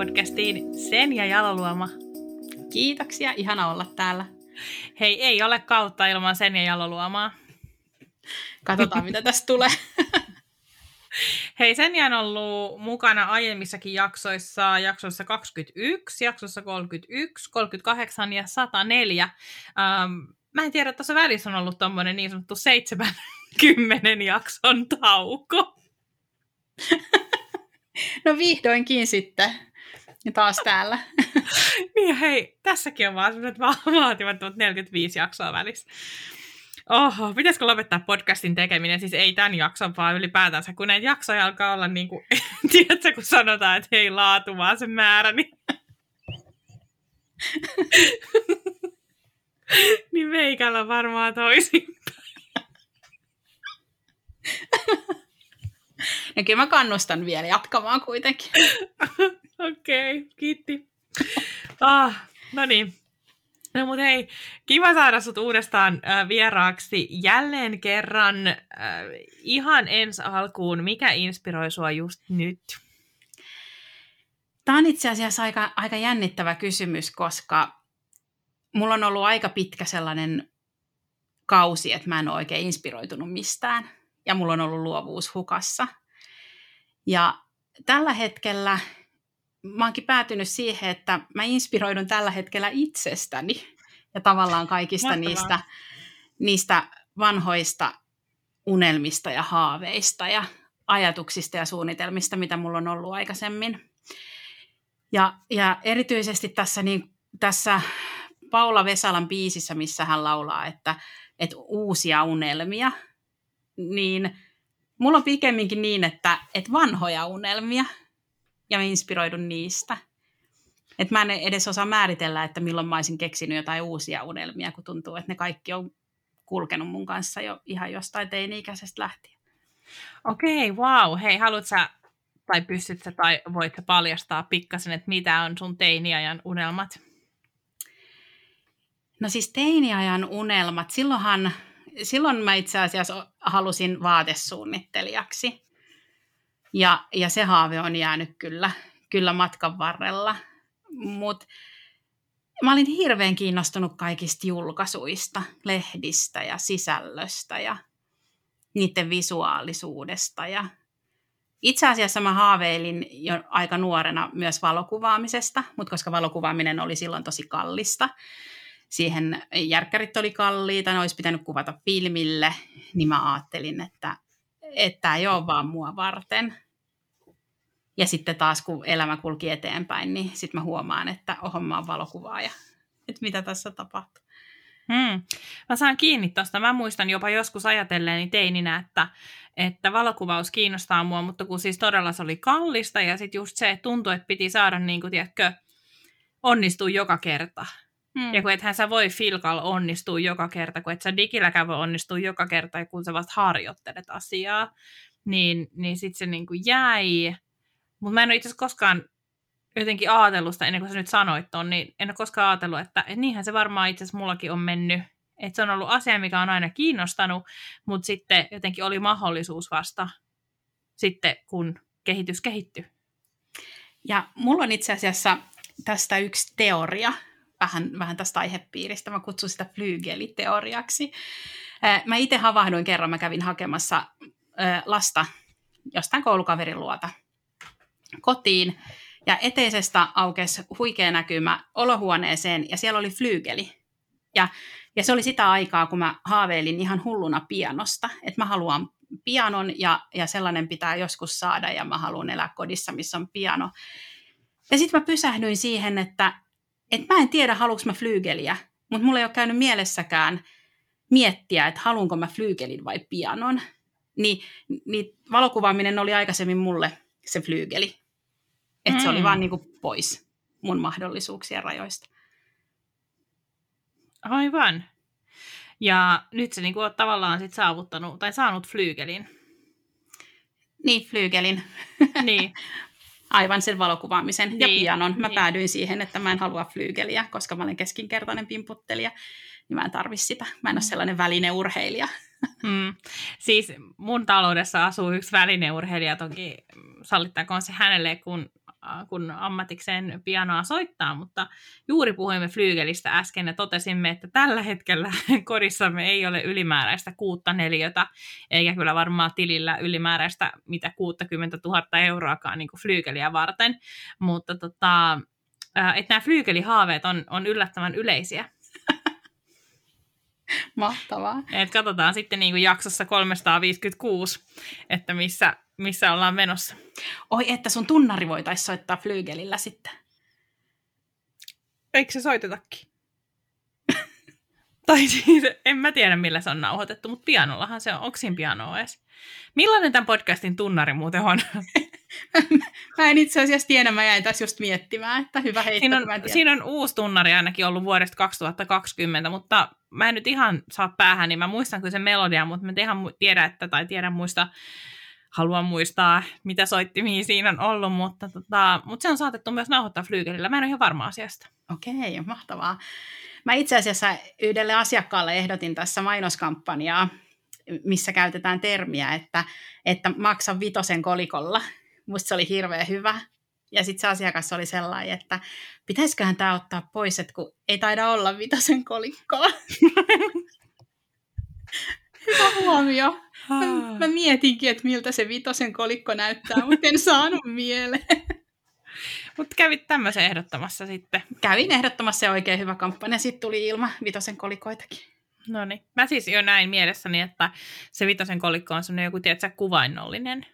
podcastiin Sen ja Jaloluoma. Kiitoksia, ihana olla täällä. Hei, ei ole kautta ilman Sen ja Jaloluomaa. Katsotaan, mitä tästä tulee. Hei, Senja on ollut mukana aiemmissakin jaksoissa, jaksoissa 21, jaksossa 31, 38 ja 104. Ähm, mä en tiedä, että tuossa välissä on ollut tuommoinen niin sanottu 70 jakson tauko. No vihdoinkin sitten. Ja taas täällä. niin hei, tässäkin on vaan sellaiset vaatimattomat 45 jaksoa välissä. Oho, pitäisikö lopettaa podcastin tekeminen? Siis ei tämän jakson, vaan ylipäätänsä, kun näitä jaksoja alkaa olla niin kuin, tiedätkö, kun sanotaan, että hei laatu, vaan se määrä, niin... niin meikällä varmaan toisin. Ja kyllä mä kannustan vielä jatkamaan kuitenkin. Okei, okay, kiitti. Ah, no niin. No mutta hei, kiva saada sut uudestaan äh, vieraaksi jälleen kerran. Äh, ihan ensi alkuun, mikä inspiroi sua just nyt? Tämä on itse asiassa aika, aika jännittävä kysymys, koska mulla on ollut aika pitkä sellainen kausi, että mä en ole oikein inspiroitunut mistään. Ja mulla on ollut luovuus hukassa. Ja tällä hetkellä mä oonkin päätynyt siihen, että mä inspiroidun tällä hetkellä itsestäni ja tavallaan kaikista Mahtavaa. niistä, niistä vanhoista unelmista ja haaveista ja ajatuksista ja suunnitelmista, mitä mulla on ollut aikaisemmin. Ja, ja erityisesti tässä, niin, tässä Paula Vesalan biisissä, missä hän laulaa, että, että uusia unelmia, niin mulla on pikemminkin niin, että, että vanhoja unelmia – ja mä inspiroidun niistä. Et mä en edes osaa määritellä, että milloin mä olisin keksinyt jotain uusia unelmia, kun tuntuu, että ne kaikki on kulkenut mun kanssa jo ihan jostain teini-ikäisestä lähtien. Okei, okay, wow. Hei, haluatko sä, tai pystyt sä, tai voit sä paljastaa pikkasen, että mitä on sun teiniajan unelmat? No siis teiniajan unelmat, silloinhan, silloin mä itse asiassa halusin vaatesuunnittelijaksi. Ja, ja se haave on jäänyt kyllä, kyllä matkan varrella. Mutta mä olin hirveän kiinnostunut kaikista julkaisuista, lehdistä ja sisällöstä ja niiden visuaalisuudesta. Ja itse asiassa mä haaveilin jo aika nuorena myös valokuvaamisesta, mutta koska valokuvaaminen oli silloin tosi kallista, siihen järkkärit oli kalliita, ne olisi pitänyt kuvata filmille, niin mä ajattelin, että että tämä ei ole vaan mua varten. Ja sitten taas kun elämä kulki eteenpäin, niin sitten mä huomaan, että oho, mä oon valokuvaaja. Että mitä tässä tapahtuu. Hmm. Mä saan kiinni tuosta. Mä muistan jopa joskus ajatelleeni teininä, että, että valokuvaus kiinnostaa mua, mutta kun siis todella se oli kallista ja sitten just se, tuntui, että piti saada niin kuin, tiedätkö, onnistua joka kerta. Hmm. Ja kun ethän sä voi filkal onnistua joka kerta, kun et sä digilläkään voi onnistua joka kerta, kun sä vasta harjoittelet asiaa, niin, niin sitten se niin kuin jäi. Mutta mä en ole itse asiassa koskaan jotenkin ajatellut sitä, ennen kuin sä nyt sanoit ton, niin en ole koskaan ajatellut, että, että niinhän se varmaan itse asiassa mullakin on mennyt. Että se on ollut asia, mikä on aina kiinnostanut, mutta sitten jotenkin oli mahdollisuus vasta sitten, kun kehitys kehittyi. Ja mulla on itse asiassa tästä yksi teoria, vähän, vähän tästä aihepiiristä. Mä kutsun sitä flygeliteoriaksi. Mä itse havahduin kerran, mä kävin hakemassa lasta jostain koulukaverin luota kotiin. Ja eteisestä aukesi huikea näkymä olohuoneeseen ja siellä oli flyygeli. Ja, ja se oli sitä aikaa, kun mä haaveilin ihan hulluna pianosta, että mä haluan pianon ja, ja sellainen pitää joskus saada ja mä haluan elää kodissa, missä on piano. Ja sitten mä pysähdyin siihen, että et mä en tiedä, haluanko mä flyygeliä, mutta mulla ei ole käynyt mielessäkään miettiä, että haluanko mä flyygelin vai pianon. Ni, niin valokuvaaminen oli aikaisemmin mulle se flyygeli. Että mm. se oli mm. vaan niin kuin pois mun mahdollisuuksien rajoista. Aivan. Ja nyt se niin kuin, tavallaan sit saavuttanut tai saanut flyygelin. Niin, flyygelin. Niin. Aivan sen valokuvaamisen niin, ja pianon. Mä niin. päädyin siihen, että mä en halua flyygeliä, koska mä olen keskinkertainen pimputtelija. Niin mä en tarvi sitä. Mä en ole mm. sellainen välineurheilija. Mm. Siis mun taloudessa asuu yksi välineurheilija, toki sallittakoon se hänelle, kun kun ammatikseen pianoa soittaa, mutta juuri puhuimme flyygelistä äsken ja totesimme, että tällä hetkellä kodissamme ei ole ylimääräistä kuutta neliötä, eikä kyllä varmaan tilillä ylimääräistä mitä 60 000 euroakaan niin flyygeliä varten, mutta tota, että nämä flyygelihaaveet on, on yllättävän yleisiä. Mahtavaa. Et katsotaan sitten niin kuin jaksossa 356, että missä, missä ollaan menossa. Oi, että sun tunnari voitaisiin soittaa flyygelillä sitten. Eikö se soitetakin? tai siis, en mä tiedä millä se on nauhoitettu, mutta pianollahan se on. Oksin piano edes? Millainen tämän podcastin tunnari muuten on? mä en itse asiassa tiedä, mä jäin tässä just miettimään, että hyvä heitto. Siinä on, siinä on uusi tunnari ainakin ollut vuodesta 2020, mutta mä en nyt ihan saa päähän, niin mä muistan kyllä sen melodia, mutta mä en ihan tiedä, että, tai tiedän muista, haluan muistaa, mitä soittimia siinä on ollut, mutta, tota, mutta se on saatettu myös nauhoittaa flyygelillä. Mä en ole ihan varma asiasta. Okei, mahtavaa. Mä itse asiassa yhdelle asiakkaalle ehdotin tässä mainoskampanjaa, missä käytetään termiä, että, että maksa vitosen kolikolla. Musta se oli hirveän hyvä. Ja sitten se asiakas oli sellainen, että pitäisiköhän tämä ottaa pois, että kun ei taida olla vitosen kolikkoa. Hyvä huomio. Mä, mä mietinkin, että miltä se vitosen kolikko näyttää, mutta en saanut mieleen. Mutta kävit tämmöisen ehdottamassa sitten. Kävin ehdottamassa se oikein hyvä kampanja. Sitten tuli ilma vitosen kolikoitakin. No niin. Mä siis jo näin mielessäni, että se vitosen kolikko on semmoinen joku, tiedätkö, kuvainnollinen.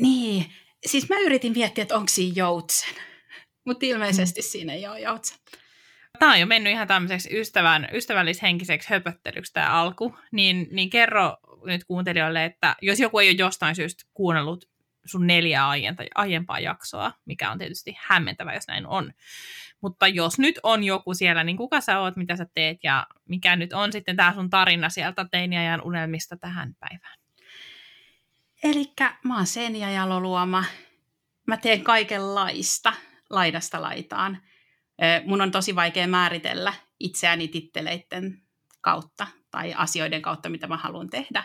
Niin. Siis mä yritin miettiä, että onko siinä joutsen. Mutta ilmeisesti mm. siinä ei ole joutsen. Tämä on jo mennyt ihan tämmöiseksi ystävän, ystävällishenkiseksi höpöttelyksi tämä alku. Niin, niin kerro nyt kuuntelijoille, että jos joku ei ole jostain syystä kuunnellut sun neljä aienta, aiempaa jaksoa, mikä on tietysti hämmentävä, jos näin on. Mutta jos nyt on joku siellä, niin kuka sä oot, mitä sä teet ja mikä nyt on sitten tämä sun tarina sieltä teiniajan unelmista tähän päivään? Eli mä oon Senja Jaloluoma. Mä teen kaikenlaista laidasta laitaan. Mun on tosi vaikea määritellä itseäni titteleiden kautta tai asioiden kautta, mitä mä haluan tehdä,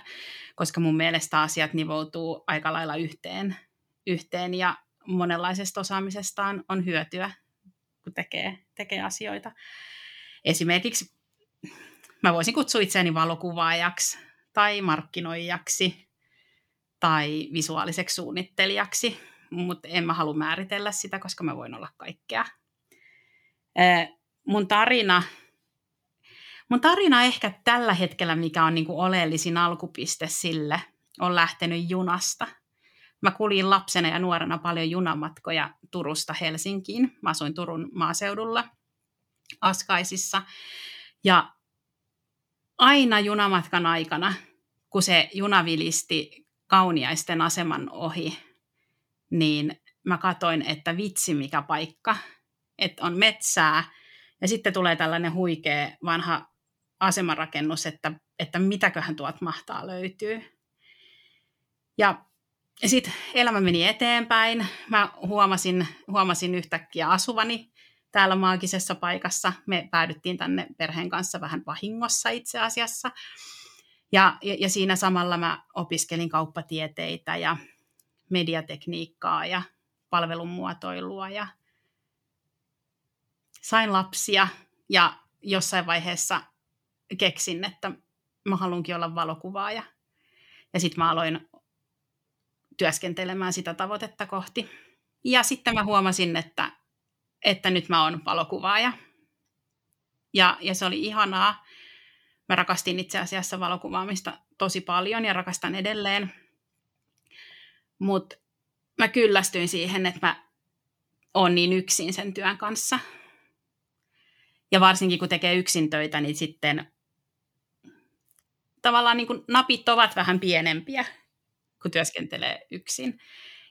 koska mun mielestä asiat nivoutuu aika lailla yhteen, yhteen ja monenlaisesta osaamisestaan on hyötyä, kun tekee, tekee asioita. Esimerkiksi mä voisin kutsua itseäni valokuvaajaksi tai markkinoijaksi tai visuaaliseksi suunnittelijaksi, mutta en mä halua määritellä sitä, koska mä voin olla kaikkea. Mun tarina Mun tarina ehkä tällä hetkellä, mikä on niin kuin oleellisin alkupiste sille, on lähtenyt junasta. Mä kuljin lapsena ja nuorena paljon junamatkoja Turusta Helsinkiin. Mä asuin Turun maaseudulla Askaisissa. Ja aina junamatkan aikana, kun se juna vilisti kauniaisten aseman ohi, niin mä katoin, että vitsi mikä paikka, että on metsää, ja sitten tulee tällainen huikea vanha asemarakennus, että, että mitäköhän tuot mahtaa löytyy. Ja sitten elämä meni eteenpäin. Mä huomasin, huomasin yhtäkkiä asuvani täällä maagisessa paikassa. Me päädyttiin tänne perheen kanssa vähän vahingossa itse asiassa. Ja, ja, ja siinä samalla mä opiskelin kauppatieteitä ja mediatekniikkaa ja palvelun muotoilua ja sain lapsia ja jossain vaiheessa keksin, että mä haluankin olla valokuvaaja. Ja sitten mä aloin työskentelemään sitä tavoitetta kohti. Ja sitten mä huomasin, että, että nyt mä oon valokuvaaja. Ja, ja se oli ihanaa. Mä rakastin itse asiassa valokuvaamista tosi paljon ja rakastan edelleen. Mutta mä kyllästyin siihen, että mä oon niin yksin sen työn kanssa. Ja varsinkin kun tekee yksin töitä, niin sitten tavallaan niin napit ovat vähän pienempiä, kun työskentelee yksin.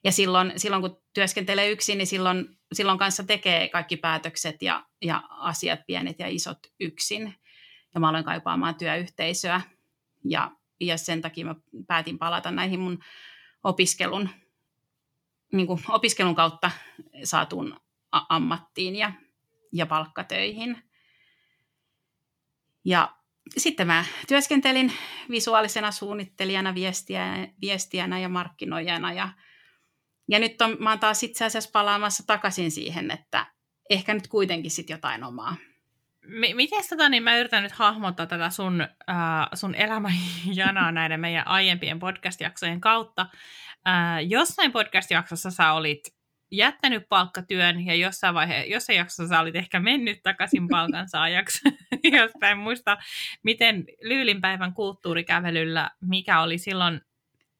Ja silloin, silloin kun työskentelee yksin, niin silloin, silloin kanssa tekee kaikki päätökset ja, ja asiat pienet ja isot yksin. Ja mä aloin kaipaamaan työyhteisöä. Ja, ja sen takia mä päätin palata näihin mun opiskelun, niin kuin opiskelun kautta saatuun ammattiin ja, ja palkkatöihin. Ja sitten mä työskentelin visuaalisena suunnittelijana, viestijänä, viestijänä ja markkinoijana ja, Ja nyt on, mä oon taas itse asiassa palaamassa takaisin siihen, että ehkä nyt kuitenkin sitten jotain omaa. M- miten tota, niin mä yritän nyt hahmottaa tätä sun, äh, sun elämänjanaa näiden meidän aiempien podcast-jaksojen kautta. Äh, jossain podcast-jaksossa sä olit jättänyt palkkatyön ja jossain, vaihe, jossain jaksossa sä olit ehkä mennyt takaisin palkansaajaksi. Jostain muista, miten Lyylinpäivän kulttuurikävelyllä, mikä oli silloin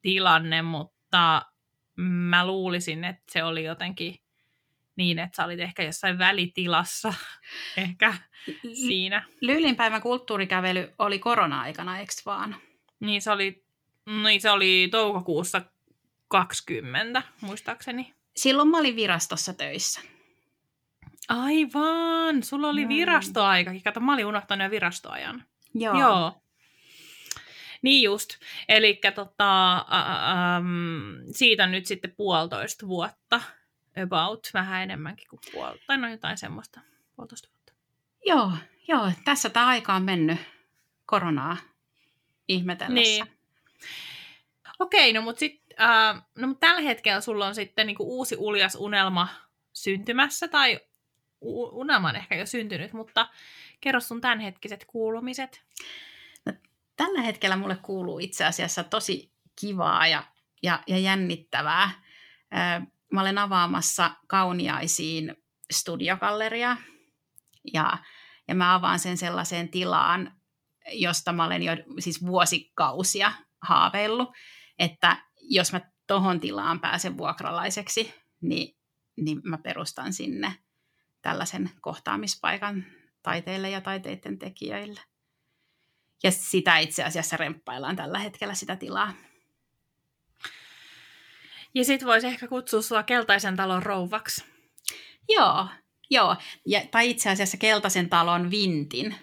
tilanne, mutta mä luulisin, että se oli jotenkin niin, että sä olit ehkä jossain välitilassa ehkä siinä. Lyylinpäivän kulttuurikävely oli korona-aikana, eikö vaan? Niin se oli, niin se oli toukokuussa 20, muistaakseni. Silloin mä olin virastossa töissä. Aivan, sulla oli Näin. virastoaikakin. Kato, mä olin unohtanut jo virastoajan. Joo. Joo. Niin just. Eli tota, siitä on nyt sitten puolitoista vuotta about, vähän enemmänkin kuin puolta, tai no jotain semmoista, puolitoista vuotta. Joo, joo, tässä tämä aika on mennyt koronaa ihmetellessä. Niin. Okei, no mutta sitten äh, no, mut tällä hetkellä sulla on sitten niinku uusi uljas unelma syntymässä, tai unelma on ehkä jo syntynyt, mutta kerro sun tämänhetkiset kuulumiset. No, tällä hetkellä mulle kuuluu itse asiassa tosi kivaa ja, ja, ja jännittävää. Mä olen avaamassa kauniaisiin studiogalleria ja, ja mä avaan sen sellaiseen tilaan, josta mä olen jo siis vuosikausia haaveillut, että jos mä tohon tilaan pääsen vuokralaiseksi, niin, niin mä perustan sinne tällaisen kohtaamispaikan taiteille ja taiteiden tekijöille. Ja sitä itse asiassa remppaillaan tällä hetkellä sitä tilaa. Ja sit voisi ehkä kutsua sua Keltaisen talon rouvaksi. Joo, joo. Ja, tai itse asiassa Keltaisen talon vintin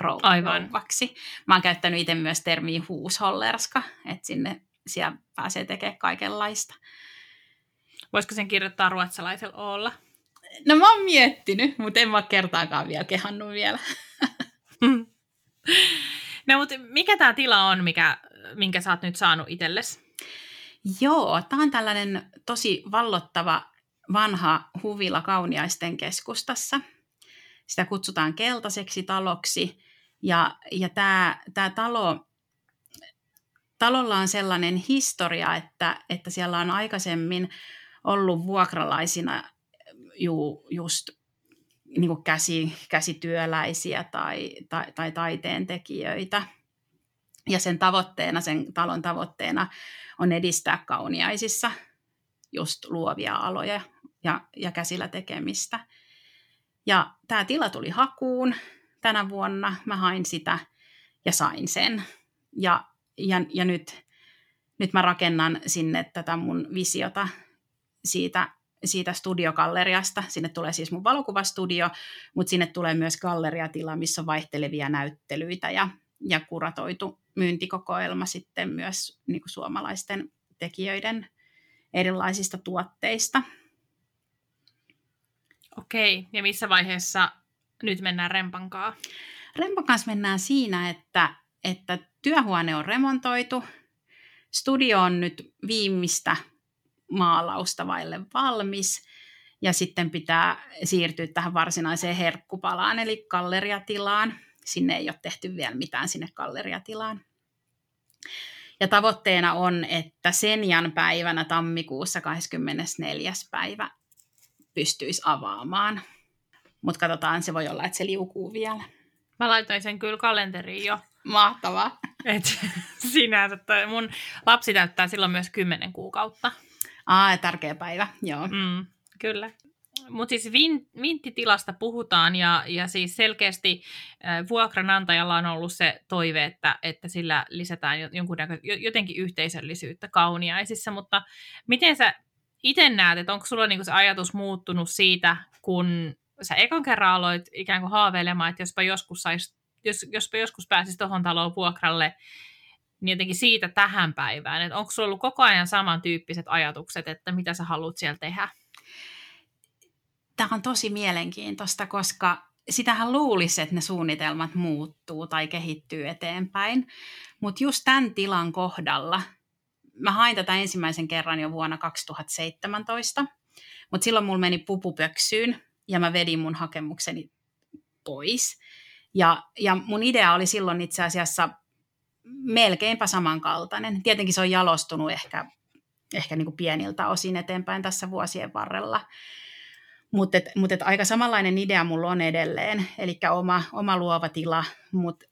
rou- Aivan. rouvaksi. Mä oon käyttänyt itse myös termiä huushollerska, että sinne siellä pääsee tekemään kaikenlaista. Voisiko sen kirjoittaa ruotsalaisella olla? No mä oon miettinyt, mutta en mä kertaakaan vielä kehannut vielä. no mutta mikä tämä tila on, mikä, minkä sä oot nyt saanut itsellesi? Joo, tämä on tällainen tosi vallottava vanha huvila Kauniaisten keskustassa. Sitä kutsutaan keltaiseksi taloksi. Ja, ja tämä, tämä talo, talolla on sellainen historia, että, että siellä on aikaisemmin ollut vuokralaisina ju, just niin kuin käsi, käsityöläisiä tai, tai, tai taiteen tekijöitä. Ja sen tavoitteena, sen talon tavoitteena on edistää kauniaisissa just luovia aloja ja, ja käsillä tekemistä. Ja tämä tila tuli hakuun tänä vuonna. Mä hain sitä ja sain sen. Ja, ja, ja nyt, nyt mä rakennan sinne tätä mun visiota siitä, siitä studiokalleriasta. Sinne tulee siis mun valokuvastudio, mutta sinne tulee myös galleriatila, missä on vaihtelevia näyttelyitä ja, ja kuratoitu myyntikokoelma sitten myös niin kuin suomalaisten tekijöiden erilaisista tuotteista. Okei, ja missä vaiheessa nyt mennään Rempankaa? Rempan kanssa mennään siinä, että, että työhuone on remontoitu, studio on nyt viimeistä maalausta vaille valmis, ja sitten pitää siirtyä tähän varsinaiseen herkkupalaan, eli galleriatilaan. Sinne ei ole tehty vielä mitään sinne galleriatilaan. Ja tavoitteena on, että Senjan päivänä tammikuussa 24. päivä pystyisi avaamaan. Mutta katsotaan, se voi olla, että se liukuu vielä. Mä laitoin sen kyllä kalenteriin jo. Mahtavaa. Et sinänsä toi mun lapsi täyttää silloin myös kymmenen kuukautta. Aa, tärkeä päivä, joo. Mm, kyllä. Mutta siis vin, vinttitilasta puhutaan ja, ja siis selkeästi vuokranantajalla on ollut se toive, että, että sillä lisätään jotenkin yhteisöllisyyttä kauniaisissa, mutta miten sä itse näet, että onko sulla niinku se ajatus muuttunut siitä, kun sä ekan kerran aloit ikään kuin haaveilemaan, että jospa joskus, sais, jos, jospa joskus pääsisi tuohon taloon vuokralle, niin jotenkin siitä tähän päivään, että onko sulla ollut koko ajan samantyyppiset ajatukset, että mitä sä haluat siellä tehdä? Tämä on tosi mielenkiintoista, koska sitähän luulisi, että ne suunnitelmat muuttuu tai kehittyy eteenpäin. Mutta just tämän tilan kohdalla mä hain tätä ensimmäisen kerran jo vuonna 2017, mutta silloin mulla meni pupupöksyyn ja mä vedin mun hakemukseni pois. Ja, ja mun idea oli silloin itse asiassa melkeinpä samankaltainen. Tietenkin se on jalostunut ehkä, ehkä niin kuin pieniltä osin eteenpäin tässä vuosien varrella. Mutta et, mut et aika samanlainen idea mulla on edelleen, eli oma, oma luova tila, mut,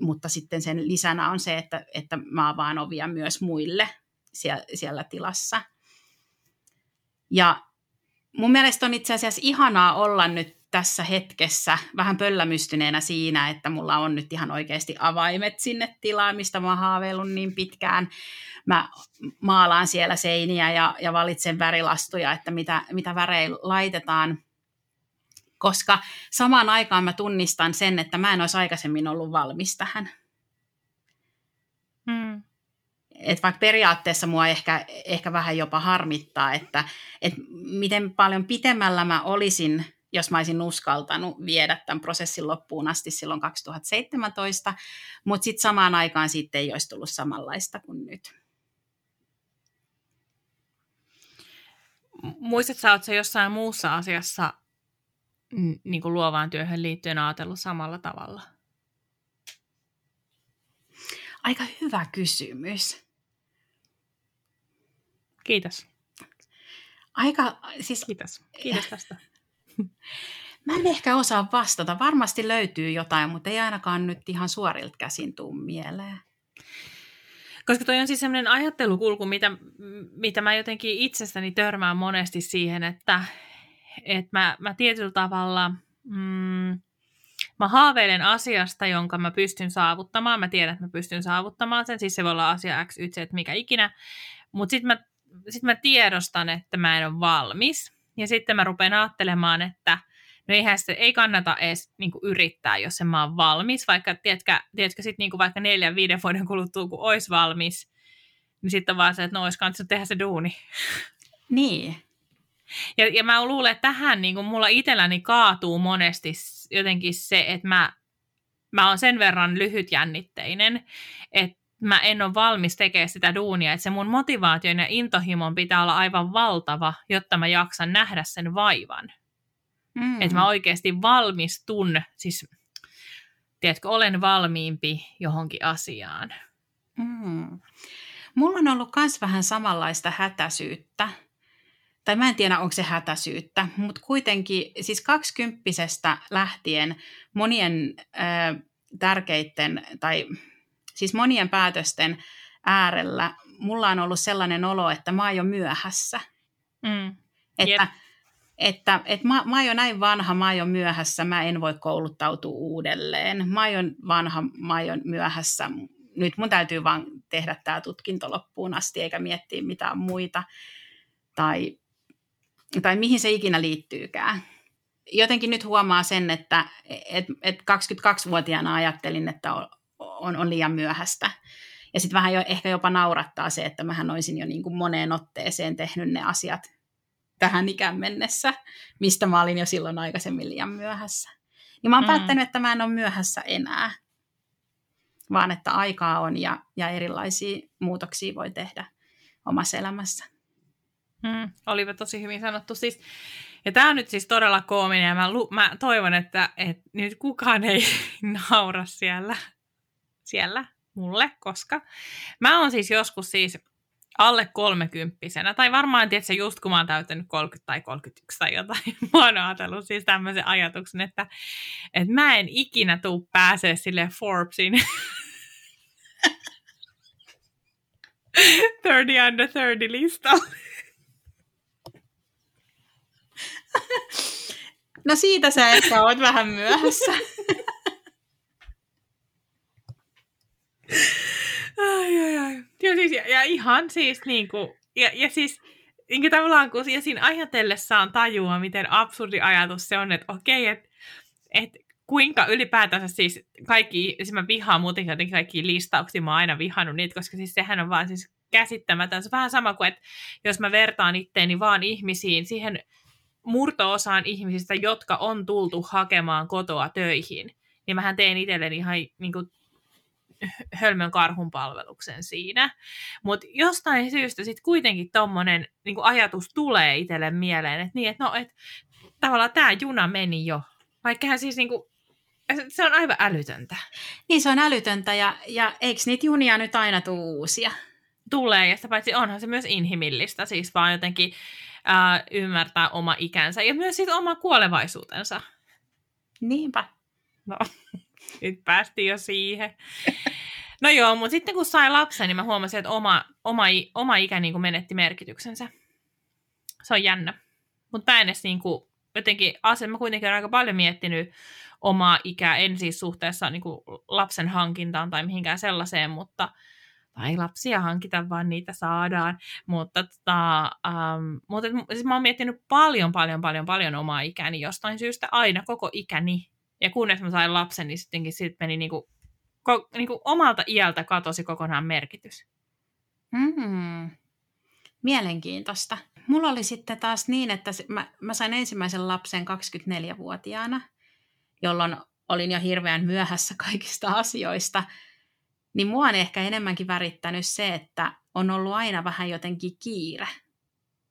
mutta sitten sen lisänä on se, että, että mä avaan ovia myös muille siellä, siellä tilassa. Ja mun mielestä on itse asiassa ihanaa olla nyt tässä hetkessä vähän pöllämystyneenä siinä, että mulla on nyt ihan oikeasti avaimet sinne tilaan, mistä mä oon haaveillut niin pitkään. Mä maalaan siellä seiniä ja, ja valitsen värilastuja, että mitä, mitä värejä laitetaan. Koska samaan aikaan mä tunnistan sen, että mä en olisi aikaisemmin ollut valmis tähän. Hmm et vaikka periaatteessa mua ehkä, ehkä vähän jopa harmittaa, että et miten paljon pitemmällä mä olisin, jos mä olisin uskaltanut viedä tämän prosessin loppuun asti silloin 2017, mutta sitten samaan aikaan sitten ei olisi tullut samanlaista kuin nyt. Muistatko, oletko jossain muussa asiassa niin kuin luovaan työhön liittyen ajatellut samalla tavalla? Aika hyvä kysymys. Kiitos. Aika, siis... Kiitos. Kiitos tästä. Mä en ehkä osaa vastata. Varmasti löytyy jotain, mutta ei ainakaan nyt ihan suorilta käsin tuu mieleen. Koska toi on siis sellainen ajattelukulku, mitä, mitä mä jotenkin itsestäni törmään monesti siihen, että, että mä, mä tietyllä tavalla mm, mä haaveilen asiasta, jonka mä pystyn saavuttamaan. Mä tiedän, että mä pystyn saavuttamaan sen. Siis se voi olla asia X, Y, Z, mikä ikinä. Mutta sitten mä sitten mä tiedostan, että mä en ole valmis. Ja sitten mä rupean ajattelemaan, että no eihän se, ei kannata edes niin kuin yrittää, jos en mä oon valmis. Vaikka, tiedätkö, tiedätkö sitten niin kuin vaikka neljän, viiden vuoden kuluttua, kun olisi valmis, niin sitten on vaan se, että no olisi kannattanut tehdä se duuni. Niin. Ja, ja mä luulen, että tähän niin kuin mulla itselläni kaatuu monesti jotenkin se, että mä, mä oon sen verran lyhytjännitteinen, että mä en ole valmis tekemään sitä duunia, että se mun motivaation ja intohimon pitää olla aivan valtava, jotta mä jaksan nähdä sen vaivan. Mm. Että mä oikeasti valmistun, siis tiedätkö, olen valmiimpi johonkin asiaan. Mm. Mulla on ollut myös vähän samanlaista hätäsyyttä. Tai mä en tiedä, onko se hätäsyyttä, mutta kuitenkin siis kaksikymppisestä lähtien monien äh, tärkeiden tai siis monien päätösten äärellä mulla on ollut sellainen olo, että mä oon jo myöhässä. Mm. Että, yep. että, että mä, mä oon jo näin vanha, mä oon jo myöhässä, mä en voi kouluttautua uudelleen. Mä oon vanha, mä oon myöhässä. Nyt mun täytyy vaan tehdä tämä tutkinto loppuun asti, eikä miettiä mitään muita. Tai, tai mihin se ikinä liittyykään jotenkin nyt huomaa sen, että et, et 22-vuotiaana ajattelin, että on, on liian myöhäistä. Ja sitten vähän jo, ehkä jopa naurattaa se, että mähän olisin jo niin kuin moneen otteeseen tehnyt ne asiat tähän ikään mennessä, mistä mä olin jo silloin aikaisemmin liian myöhässä. Niin mä oon mm. päättänyt, että mä en ole myöhässä enää, vaan että aikaa on ja, ja erilaisia muutoksia voi tehdä omassa elämässä. Mm, olipa tosi hyvin sanottu. Siis, ja tämä on nyt siis todella koominen ja mä, lu- mä toivon, että, että nyt kukaan ei naura siellä siellä mulle, koska mä oon siis joskus siis alle kolmekymppisenä, tai varmaan tietysti just kun mä oon täyttänyt 30 tai 31 tai jotain, mä oon ajatellut siis tämmöisen ajatuksen, että, että mä en ikinä tuu pääsee sille Forbesin 30 under 30 listalle. No siitä sä ehkä oot vähän myöhässä. ai, ai, ai. Ja, siis, ja, ja ihan siis niin kuin, ja, ja siis niin kuin tavallaan kun ja siinä ajatellessaan tajua, miten absurdi ajatus se on, että okei, että et, kuinka ylipäätänsä siis kaikki, siis mä vihaan muutenkin jotenkin kaikki listauksia, mä oon aina vihannut niitä, koska siis sehän on vaan siis käsittämätön. Se on vähän sama kuin, että jos mä vertaan itteeni vaan ihmisiin, siihen murto-osaan ihmisistä, jotka on tultu hakemaan kotoa töihin, niin mähän teen itselleni ihan niin kuin hölmön karhun palveluksen siinä. Mutta jostain syystä sitten kuitenkin tommonen niin ajatus tulee itselle mieleen, että niin, että no, et, tavallaan tämä juna meni jo. Vaikka siis niin kuin, se on aivan älytöntä. Niin, se on älytöntä ja, ja eikö niitä junia nyt aina tule uusia? Tulee, ja sitä paitsi onhan se myös inhimillistä, siis vaan jotenkin äh, ymmärtää oma ikänsä ja myös siitä oma kuolevaisuutensa. Niinpä. No, nyt päästiin jo siihen. No joo, mutta sitten kun sai lapsen, niin mä huomasin, että oma, oma, oma ikä niin kuin menetti merkityksensä. Se on jännä. Mutta mä en edes niin kuin, jotenkin, asen, mä kuitenkin olen aika paljon miettinyt omaa ikää, en siis suhteessa niin kuin lapsen hankintaan tai mihinkään sellaiseen, mutta tai lapsia hankita, vaan niitä saadaan. Mutta, tota, ähm, mutta siis mä oon miettinyt paljon, paljon, paljon, paljon omaa ikäni jostain syystä aina koko ikäni. Ja kunnes mä sain lapsen, niin sittenkin sit meni niinku, ko, niinku omalta iältä katosi kokonaan merkitys. Mm, mielenkiintoista. Mulla oli sitten taas niin, että mä, mä sain ensimmäisen lapsen 24-vuotiaana, jolloin olin jo hirveän myöhässä kaikista asioista. Niin mua on ehkä enemmänkin värittänyt se, että on ollut aina vähän jotenkin kiire.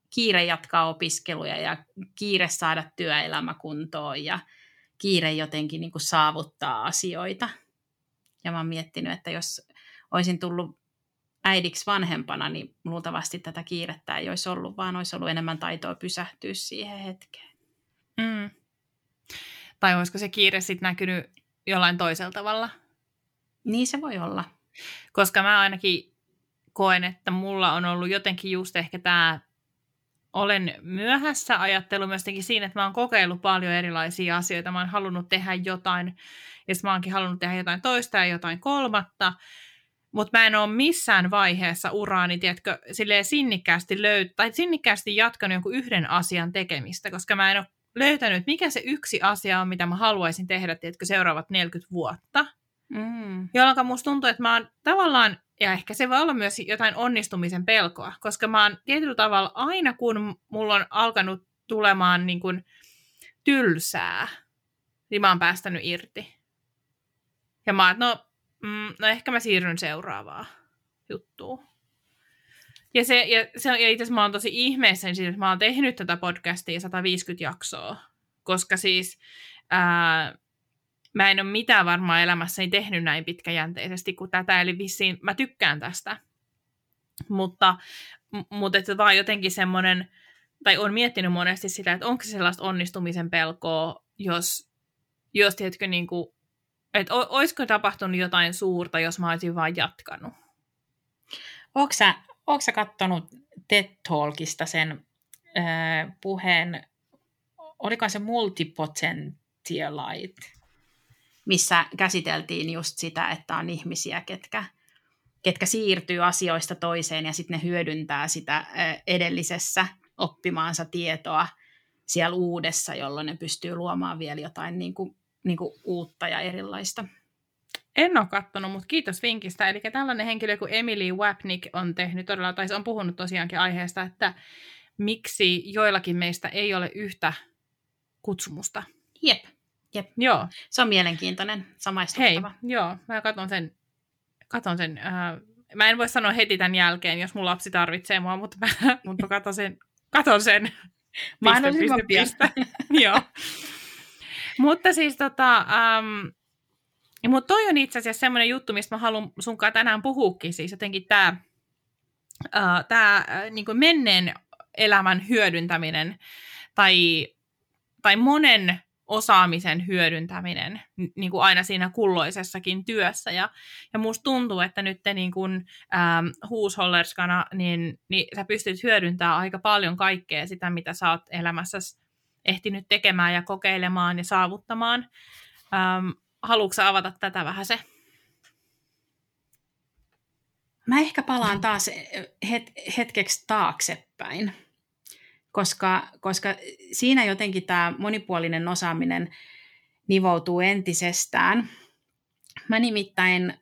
Kiire jatkaa opiskeluja ja kiire saada työelämä kuntoon ja kiire jotenkin niin kuin saavuttaa asioita. Ja mä oon miettinyt, että jos olisin tullut äidiksi vanhempana, niin luultavasti tätä kiirettä ei olisi ollut, vaan olisi ollut enemmän taitoa pysähtyä siihen hetkeen. Mm. Tai olisiko se kiire sitten näkynyt jollain toisella tavalla? Niin se voi olla. Koska mä ainakin koen, että mulla on ollut jotenkin just ehkä tämä olen myöhässä ajattelu myös siinä, että mä oon kokeillut paljon erilaisia asioita. Mä oon halunnut tehdä jotain, ja mä oonkin halunnut tehdä jotain toista ja jotain kolmatta. Mutta mä en ole missään vaiheessa uraani, tiedätkö, silleen sinnikkäästi löyt- tai sinnikkäästi jatkanut jonkun yhden asian tekemistä, koska mä en ole löytänyt, mikä se yksi asia on, mitä mä haluaisin tehdä, tiedätkö, seuraavat 40 vuotta. Mm. Jolloin musta tuntuu, että mä oon tavallaan, ja ehkä se voi olla myös jotain onnistumisen pelkoa, koska mä oon tietyllä tavalla aina, kun mulla on alkanut tulemaan niin kuin tylsää, niin mä oon päästänyt irti. Ja mä oon, no, mm, no ehkä mä siirryn seuraavaan juttuun. Ja, se, ja, se, ja itse asiassa mä oon tosi ihmeessä siitä, että mä oon tehnyt tätä podcastia 150 jaksoa, koska siis ää, mä en ole mitään varmaan elämässäni tehnyt näin pitkäjänteisesti kuin tätä, eli vissiin mä tykkään tästä. Mutta, mutta että vaan jotenkin semmoinen, tai on miettinyt monesti sitä, että onko se sellaista onnistumisen pelkoa, jos, jos tiedätkö, niin kuin, että olisiko tapahtunut jotain suurta, jos mä olisin vaan jatkanut. Onko sä, onko sä kattonut TED Talkista sen äh, puheen, oliko se multipotentialite? Missä käsiteltiin just sitä, että on ihmisiä, ketkä, ketkä siirtyy asioista toiseen ja sitten ne hyödyntää sitä edellisessä oppimaansa tietoa siellä uudessa, jolloin ne pystyy luomaan vielä jotain niin kuin, niin kuin uutta ja erilaista. En ole katsonut, mutta kiitos vinkistä. Eli tällainen henkilö kuin Emily Wapnick on tehnyt todella, tai on puhunut tosiaankin aiheesta, että miksi joillakin meistä ei ole yhtä kutsumusta. Jep. Jep. Joo. Se on mielenkiintoinen, samaistuttava. Hei, joo, mä katson sen, katson sen äh, mä en voi sanoa heti tämän jälkeen, jos mun lapsi tarvitsee mua, mutta mä, mutta mä katon sen, katon sen. Mahdollisimman piste, joo. mutta siis tota, ähm, mutta toi on itse asiassa semmoinen juttu, mistä mä haluan sunkaan tänään puhuukin, siis jotenkin tämä äh, tää, äh, niin menneen elämän hyödyntäminen tai, tai monen osaamisen hyödyntäminen niin kuin aina siinä kulloisessakin työssä. Ja, ja musta tuntuu, että nyt te niin kuin, ähm, huushollerskana, niin, niin sä pystyt hyödyntämään aika paljon kaikkea sitä, mitä sä oot elämässä ehtinyt tekemään ja kokeilemaan ja saavuttamaan. Ähm, haluatko avata tätä vähän se? Mä ehkä palaan taas het- hetkeksi taaksepäin koska, koska siinä jotenkin tämä monipuolinen osaaminen nivoutuu entisestään. Mä nimittäin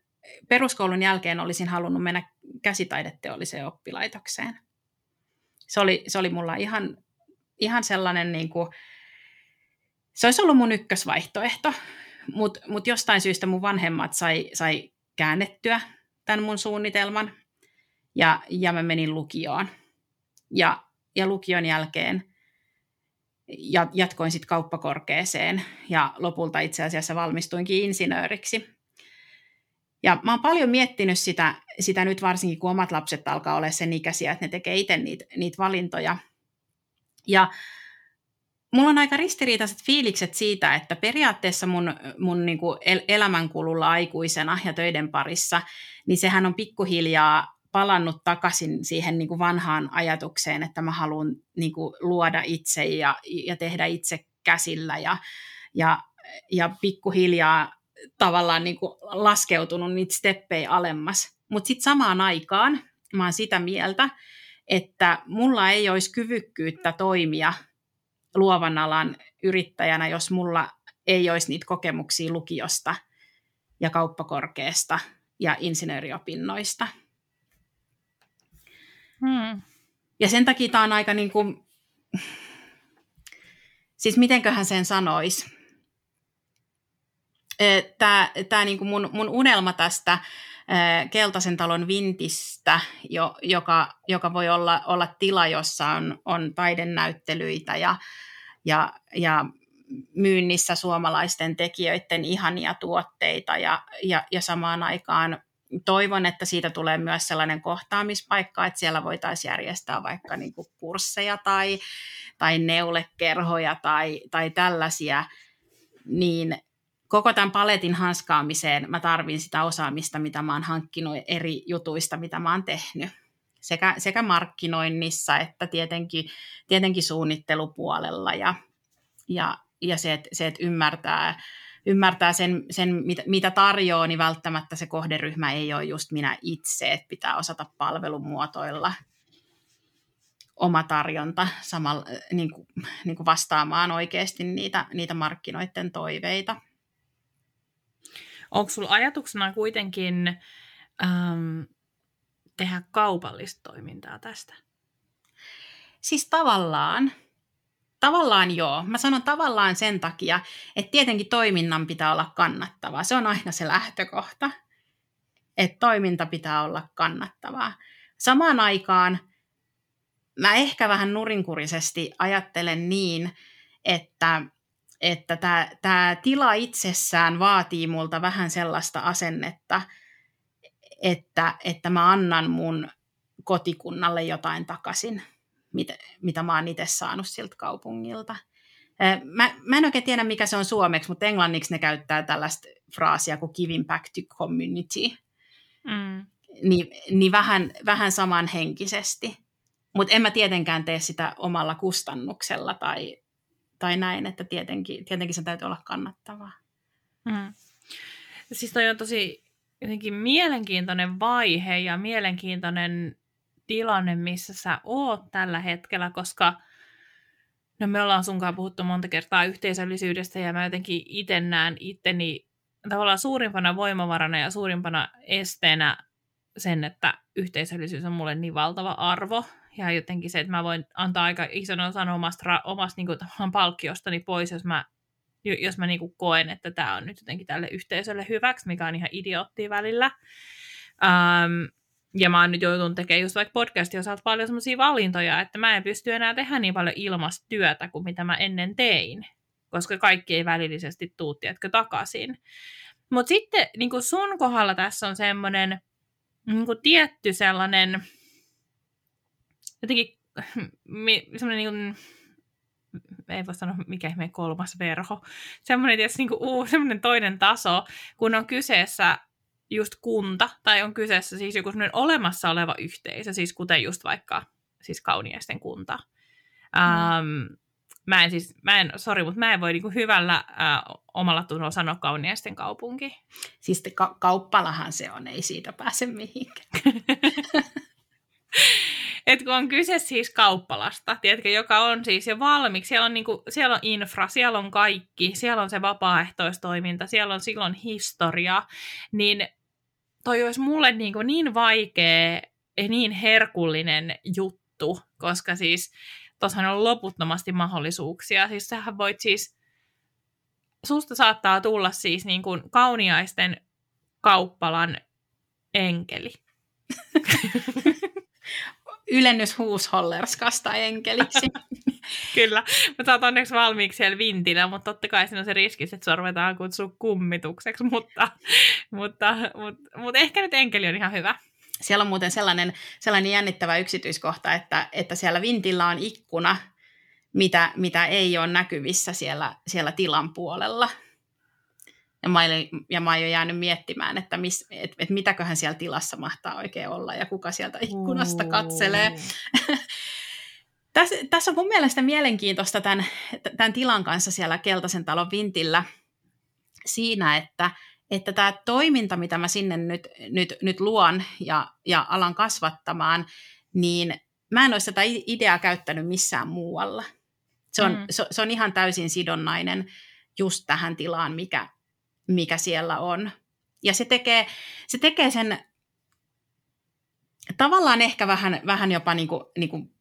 peruskoulun jälkeen olisin halunnut mennä käsitaideteolliseen oppilaitokseen. Se oli, se oli mulla ihan, ihan sellainen, niin kuin, se olisi ollut mun ykkösvaihtoehto, mutta mut jostain syystä mun vanhemmat sai, sai käännettyä tämän mun suunnitelman ja, ja mä menin lukioon. Ja, ja lukion jälkeen ja jatkoin sitten kauppakorkeeseen ja lopulta itse asiassa valmistuinkin insinööriksi. Ja mä oon paljon miettinyt sitä, sitä nyt varsinkin, kun omat lapset alkaa olla sen ikäisiä, että ne tekee itse niitä, niitä valintoja. Ja mulla on aika ristiriitaiset fiilikset siitä, että periaatteessa mun, mun niin elämänkululla aikuisena ja töiden parissa, niin sehän on pikkuhiljaa palannut takaisin siihen niin kuin vanhaan ajatukseen, että mä haluan niin kuin luoda itse ja, ja tehdä itse käsillä ja, ja, ja pikkuhiljaa tavallaan niin kuin laskeutunut niitä steppejä alemmas. Mutta sitten samaan aikaan mä oon sitä mieltä, että mulla ei olisi kyvykkyyttä toimia luovan alan yrittäjänä, jos mulla ei olisi niitä kokemuksia lukiosta ja kauppakorkeasta ja insinööriopinnoista. Hmm. Ja sen takia tämä on aika niin kuin, siis mitenköhän sen sanoisi, tämä, tämä niin kuin mun, mun unelma tästä Keltaisen talon vintistä, jo, joka, joka voi olla, olla tila, jossa on, on taidenäyttelyitä ja, ja, ja myynnissä suomalaisten tekijöiden ihania tuotteita ja, ja, ja samaan aikaan toivon, että siitä tulee myös sellainen kohtaamispaikka, että siellä voitaisiin järjestää vaikka niin kuin kursseja tai, tai neulekerhoja tai, tai tällaisia, niin koko tämän paletin hanskaamiseen mä tarvin sitä osaamista, mitä mä oon hankkinut eri jutuista, mitä mä oon tehnyt. Sekä, sekä markkinoinnissa että tietenkin, tietenkin suunnittelupuolella ja, ja, ja se, että, se, että ymmärtää, ymmärtää sen, sen mitä, mitä tarjoaa, niin välttämättä se kohderyhmä ei ole just minä itse, että pitää osata palvelumuotoilla oma tarjonta samalla, niin kuin, niin kuin vastaamaan oikeasti niitä, niitä markkinoiden toiveita. Onko sulla ajatuksena kuitenkin äm, tehdä kaupallista toimintaa tästä? Siis tavallaan. Tavallaan joo. Mä sanon tavallaan sen takia, että tietenkin toiminnan pitää olla kannattavaa. Se on aina se lähtökohta, että toiminta pitää olla kannattavaa. Samaan aikaan mä ehkä vähän nurinkurisesti ajattelen niin, että että tämä, tämä tila itsessään vaatii multa vähän sellaista asennetta, että, että mä annan mun kotikunnalle jotain takaisin, mitä, mitä mä oon itse saanut siltä kaupungilta. Mä, mä en oikein tiedä, mikä se on suomeksi, mutta englanniksi ne käyttää tällaista fraasia kuin giving back to community. Mm. Ni, niin vähän, vähän samanhenkisesti. Mutta en mä tietenkään tee sitä omalla kustannuksella tai, tai näin, että tietenkin, tietenkin se täytyy olla kannattavaa. Mm. Siis toi on tosi jotenkin mielenkiintoinen vaihe ja mielenkiintoinen tilanne, missä sä oot tällä hetkellä, koska no me ollaan sunkaan puhuttu monta kertaa yhteisöllisyydestä ja mä jotenkin itse näen itteni tavallaan suurimpana voimavarana ja suurimpana esteenä sen, että yhteisöllisyys on mulle niin valtava arvo ja jotenkin se, että mä voin antaa aika ison osan omasta, omasta niin kuin, palkkiostani pois, jos mä, jos mä niin kuin koen, että tämä on nyt jotenkin tälle yhteisölle hyväksi, mikä on ihan idioottia välillä. Um, ja mä oon nyt joutunut tekemään just vaikka podcastin osalta paljon sellaisia valintoja, että mä en pysty enää tehdä niin paljon ilmasta työtä kuin mitä mä ennen tein, koska kaikki ei välillisesti tuu, tiedätkö, takaisin. Mutta sitten niin sun kohdalla tässä on semmoinen niin tietty sellainen jotenkin semmoinen niin kuin, ei voi sanoa mikä ihmeen kolmas verho, semmoinen, tietysti, niin kuin, semmoinen toinen taso, kun on kyseessä just kunta, tai on kyseessä siis joku semmoinen olemassa oleva yhteisö, siis kuten just vaikka siis kauniaisten kunta. Mm. Ähm, mä en siis, mä en, sori, mutta mä en voi niinku hyvällä äh, omalla tunnolla sanoa kauniaisten kaupunki. Siis ka- kauppalahan se on, ei siitä pääse mihinkään. Et kun on kyse siis kauppalasta, tiedätkö, joka on siis jo valmiiksi, siellä on, niinku, siellä on infra, siellä on kaikki, siellä on se vapaaehtoistoiminta, siellä on silloin historia, niin toi olisi mulle niinku niin vaikea ja niin herkullinen juttu, koska siis tuossahan on loputtomasti mahdollisuuksia. Siis sähän voit siis, susta saattaa tulla siis niin kuin kauniaisten kauppalan enkeli. Ylennys huushollerskasta enkeliksi. Kyllä, mutta sä oot onneksi valmiiksi siellä vintillä, mutta totta kai siinä on se riski, että sua ruvetaan kutsua kummitukseksi, mutta, mutta, mutta, mutta ehkä nyt enkeli on ihan hyvä. Siellä on muuten sellainen, sellainen jännittävä yksityiskohta, että, että siellä vintillä on ikkuna, mitä, mitä ei ole näkyvissä siellä, siellä tilan puolella. Ja mä, olin, ja mä oon jäänyt miettimään, että mis, et, et mitäköhän siellä tilassa mahtaa oikein olla ja kuka sieltä ikkunasta katselee. tässä, tässä on mun mielestä mielenkiintoista tämän, tämän tilan kanssa siellä Keltaisen talon vintillä siinä, että, että tämä toiminta, mitä mä sinne nyt, nyt, nyt luon ja, ja alan kasvattamaan, niin mä en olisi tätä ideaa käyttänyt missään muualla. Se on, mm. se, se on ihan täysin sidonnainen just tähän tilaan, mikä, mikä siellä on. Ja se tekee, se tekee sen tavallaan ehkä vähän, vähän jopa niin kuin, niin kuin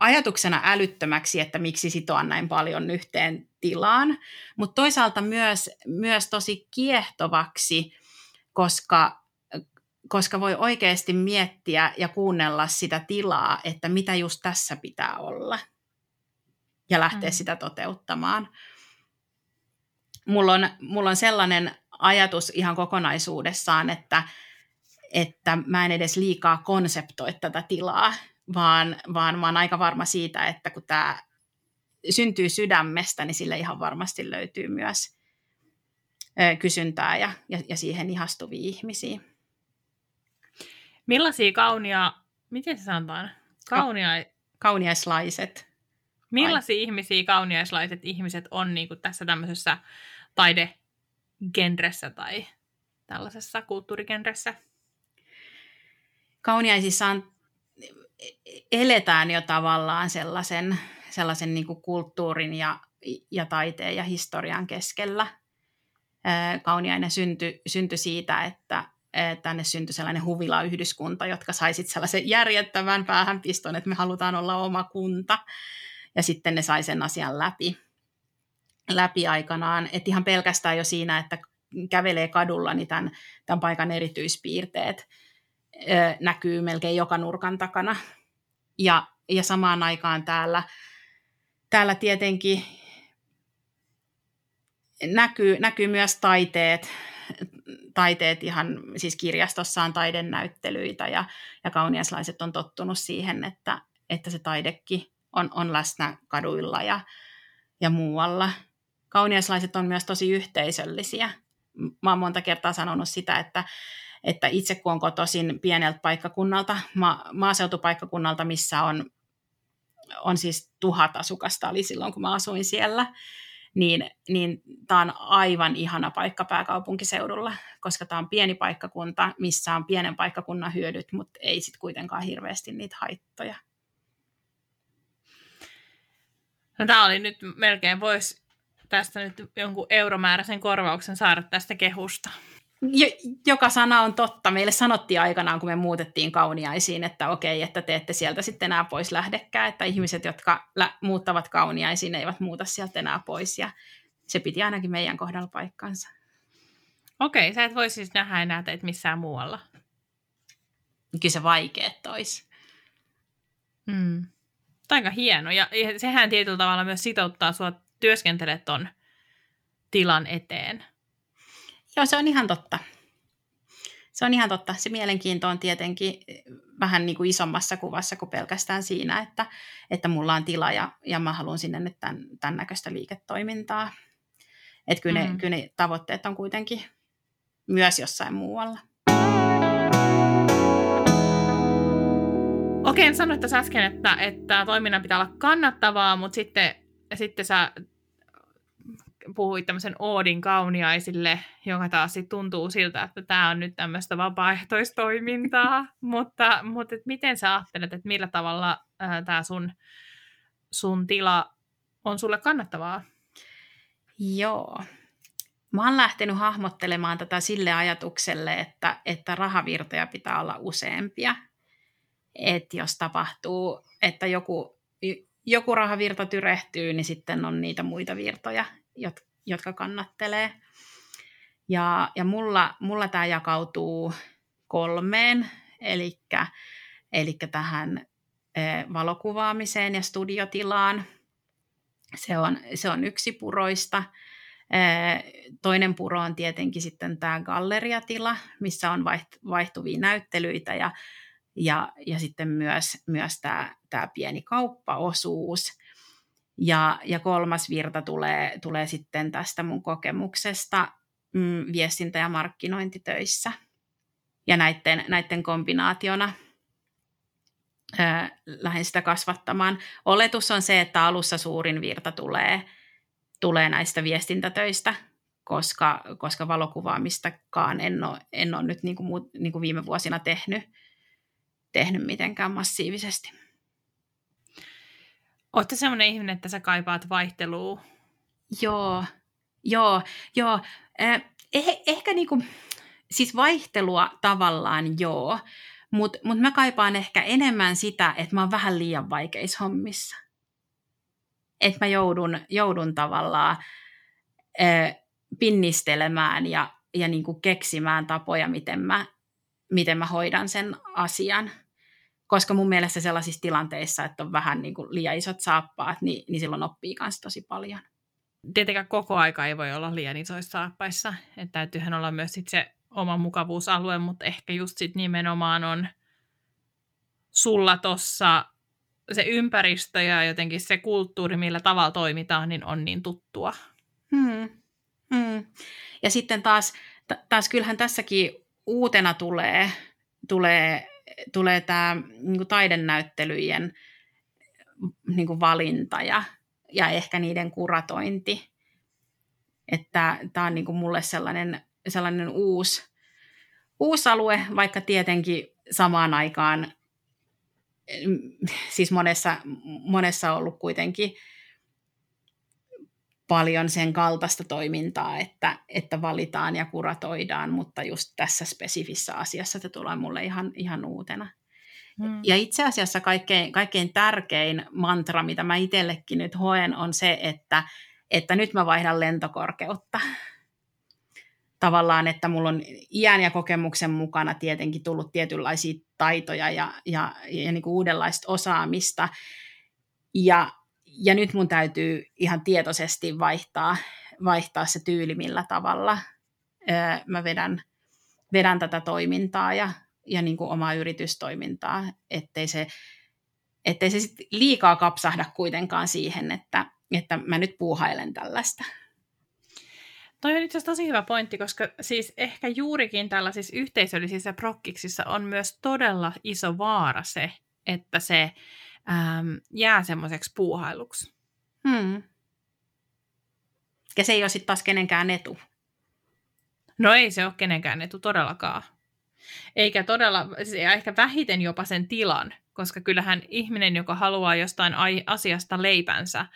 ajatuksena älyttömäksi, että miksi sitoa näin paljon yhteen tilaan, mutta toisaalta myös, myös tosi kiehtovaksi, koska, koska voi oikeasti miettiä ja kuunnella sitä tilaa, että mitä just tässä pitää olla ja lähteä mm. sitä toteuttamaan. Mulla on, mulla on sellainen ajatus ihan kokonaisuudessaan, että, että mä en edes liikaa konseptoi tätä tilaa, vaan, vaan mä oon aika varma siitä, että kun tämä syntyy sydämestä, niin sille ihan varmasti löytyy myös kysyntää ja, ja, ja siihen ihastuvia ihmisiä. Millaisia kaunia, miten se sanotaan? Kaunia... Kauniaislaiset. Millaisia Vai? ihmisiä kauniaislaiset ihmiset on niin kuin tässä tämmöisessä taidegenressä tai tällaisessa kulttuurigenressä? Kauniaisissa on, eletään jo tavallaan sellaisen, sellaisen niin kuin kulttuurin ja, ja taiteen ja historian keskellä. Kauniainen syntyi synty siitä, että tänne syntyi sellainen huvilayhdyskunta, jotka saisit sellaisen järjettävän päähänpiston, että me halutaan olla oma kunta. Ja sitten ne sai sen asian läpi, läpi aikanaan. Että ihan pelkästään jo siinä, että kävelee kadulla, niin tämän, tämän paikan erityispiirteet näkyy melkein joka nurkan takana. Ja, ja samaan aikaan täällä, täällä tietenkin näkyy, näkyy myös taiteet, taiteet ihan, siis kirjastossa on taidennäyttelyitä ja, ja kauniaislaiset on tottunut siihen, että, että se taidekin on, on läsnä kaduilla ja, ja muualla. Kauniaislaiset on myös tosi yhteisöllisiä. Mä oon monta kertaa sanonut sitä, että, että itse kun on kotoisin pieneltä paikkakunnalta, ma- maaseutupaikkakunnalta, missä on, on siis tuhat asukasta oli silloin, kun mä asuin siellä, niin, niin tämä on aivan ihana paikka pääkaupunkiseudulla, koska tämä on pieni paikkakunta, missä on pienen paikkakunnan hyödyt, mutta ei sitten kuitenkaan hirveästi niitä haittoja. No tämä oli nyt melkein, voisi tästä nyt jonkun euromääräisen korvauksen saada tästä kehusta joka sana on totta. Meille sanottiin aikanaan, kun me muutettiin kauniaisiin, että okei, että te ette sieltä sitten enää pois lähdekään, että ihmiset, jotka lä- muuttavat kauniaisiin, eivät muuta sieltä enää pois, ja se piti ainakin meidän kohdalla paikkansa. Okei, sä et voi siis nähdä enää teitä missään muualla. Kyllä se vaikeet tois. Hmm. Aika hieno, ja sehän tietyllä tavalla myös sitouttaa sua työskentelemään ton tilan eteen. Joo, se on ihan totta. Se on ihan totta. Se mielenkiinto on tietenkin vähän niin kuin isommassa kuvassa kuin pelkästään siinä, että, että mulla on tila ja, ja mä haluan sinne nyt tämän, tämän näköistä liiketoimintaa. Että kyllä, mm. kyllä ne tavoitteet on kuitenkin myös jossain muualla. Okei, sanoit tässä äsken, että, että toiminnan pitää olla kannattavaa, mutta sitten, sitten sä puhuit tämmöisen Oodin kauniaisille, joka taas sit tuntuu siltä, että tämä on nyt tämmöistä vapaaehtoistoimintaa, mutta, mutta et miten sä ajattelet, että millä tavalla tämä sun, sun tila on sulle kannattavaa? Joo. Mä oon lähtenyt hahmottelemaan tätä sille ajatukselle, että, että rahavirtoja pitää olla useampia. Että jos tapahtuu, että joku, joku rahavirta tyrehtyy, niin sitten on niitä muita virtoja, jotka kannattelee. Ja, ja mulla, mulla tämä jakautuu kolmeen, eli tähän valokuvaamiseen ja studiotilaan. Se on, se on yksi puroista. Toinen puro on tietenkin sitten tämä galleriatila, missä on vaihtuvia näyttelyitä ja, ja, ja sitten myös, myös tämä, tämä pieni kauppaosuus. Ja, ja kolmas virta tulee, tulee sitten tästä mun kokemuksesta mm, viestintä- ja markkinointitöissä. Ja näiden, näiden kombinaationa ää, lähden sitä kasvattamaan. Oletus on se, että alussa suurin virta tulee, tulee näistä viestintätöistä, koska, koska valokuvaamistakaan en ole, en ole nyt niin kuin, niin kuin viime vuosina tehnyt, tehnyt mitenkään massiivisesti. Oletko sellainen ihminen, että sä kaipaat vaihtelua? Joo, joo, joo. Eh, ehkä niinku, siis vaihtelua tavallaan joo, mutta mut mä kaipaan ehkä enemmän sitä, että mä oon vähän liian vaikeissa hommissa. Että mä joudun, joudun tavallaan eh, pinnistelemään ja, ja niinku keksimään tapoja, miten mä, miten mä hoidan sen asian koska mun mielestä sellaisissa tilanteissa, että on vähän niin kuin liian isot saappaat, niin, niin silloin oppii myös tosi paljon. Tietenkään koko aika ei voi olla liian isoissa saappaissa, että täytyyhän olla myös sit se oma mukavuusalue, mutta ehkä just sit nimenomaan on sulla tossa se ympäristö ja jotenkin se kulttuuri, millä tavalla toimitaan, niin on niin tuttua. Hmm. Hmm. Ja sitten taas, taas kyllähän tässäkin uutena tulee, tulee tulee tämä niin taidenäyttelyjen niin valinta ja, ja ehkä niiden kuratointi. Että tämä on niin mulle sellainen, sellainen uusi, uusi alue, vaikka tietenkin samaan aikaan siis monessa, monessa on ollut kuitenkin paljon sen kaltaista toimintaa, että, että valitaan ja kuratoidaan, mutta just tässä spesifissä asiassa se tulee mulle ihan, ihan uutena. Hmm. Ja itse asiassa kaikkein, kaikkein tärkein mantra, mitä mä itsellekin nyt hoen, on se, että, että nyt mä vaihdan lentokorkeutta. Tavallaan, että mulla on iän ja kokemuksen mukana tietenkin tullut tietynlaisia taitoja ja, ja, ja niin kuin uudenlaista osaamista. Ja ja nyt mun täytyy ihan tietoisesti vaihtaa, vaihtaa se tyyli, millä tavalla öö, mä vedän, vedän tätä toimintaa ja, ja niin kuin omaa yritystoimintaa, ettei se, ettei se sit liikaa kapsahda kuitenkaan siihen, että, että mä nyt puuhailen tällaista. Toi on itse asiassa tosi hyvä pointti, koska siis ehkä juurikin tällaisissa yhteisöllisissä prokkiksissa on myös todella iso vaara se, että se ähm, jää semmoiseksi puuhailuksi. Hmm. Ja se ei ole sitten taas kenenkään etu. No ei se ole kenenkään etu todellakaan. Eikä todella, siis ehkä vähiten jopa sen tilan, koska kyllähän ihminen, joka haluaa jostain asiasta leipänsä,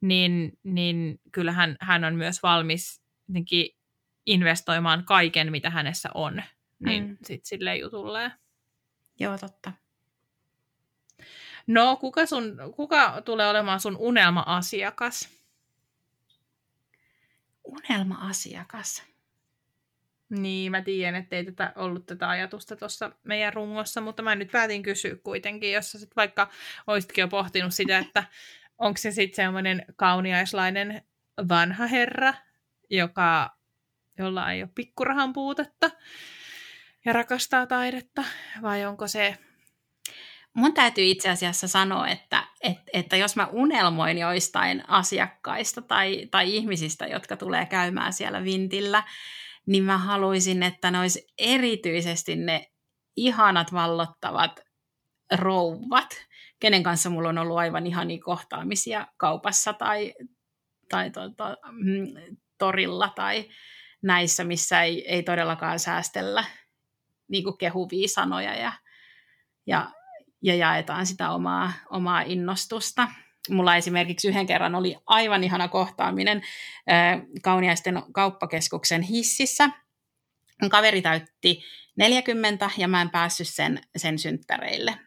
niin, niin kyllähän hän on myös valmis investoimaan kaiken, mitä hänessä on, niin mm. sitten sille jutulleen. Joo, totta. No, kuka, sun, kuka tulee olemaan sun unelma-asiakas? Unelma-asiakas? Niin, mä tiedän, että ei tätä ollut tätä ajatusta tuossa meidän rungossa, mutta mä nyt päätin kysyä kuitenkin, jos sä sit vaikka oisitkin jo pohtinut sitä, että onko se sitten semmoinen kauniaislainen vanha herra, joka, jolla ei ole pikkurahan puutetta ja rakastaa taidetta, vai onko se Mun täytyy itse asiassa sanoa, että, että, että jos mä unelmoin joistain asiakkaista tai, tai ihmisistä, jotka tulee käymään siellä vintillä, niin mä haluaisin, että ne olisi erityisesti ne ihanat vallottavat rouvat, kenen kanssa mulla on ollut aivan ihania kohtaamisia kaupassa tai, tai to, to, mm, torilla tai näissä, missä ei, ei todellakaan säästellä niin kehuvia sanoja ja, ja ja jaetaan sitä omaa, omaa innostusta. Mulla esimerkiksi yhden kerran oli aivan ihana kohtaaminen Kauniaisten kauppakeskuksen hississä. Kaveri täytti 40 ja mä en päässyt sen, sen synttäreille.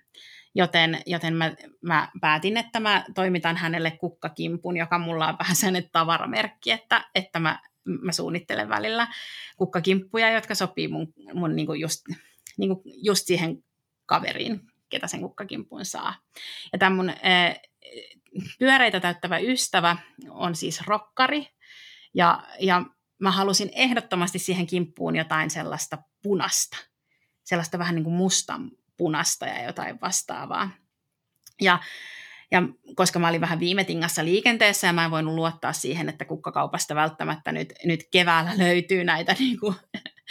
Joten, joten mä, mä päätin, että mä toimitan hänelle kukkakimpun, joka mulla on vähän sen tavaramerkki, että, että mä, mä suunnittelen välillä kukkakimppuja, jotka sopii mun, mun niin just niin kuin just siihen kaveriin, ketä sen kukkakimpuun saa. Ja tämä mun ää, pyöreitä täyttävä ystävä on siis rokkari, ja, ja mä halusin ehdottomasti siihen kimppuun jotain sellaista punasta, sellaista vähän niin kuin mustan punasta ja jotain vastaavaa. Ja, ja koska mä olin vähän viime tingassa liikenteessä ja mä en voinut luottaa siihen, että kukkakaupasta välttämättä nyt, nyt keväällä löytyy näitä niin kuin,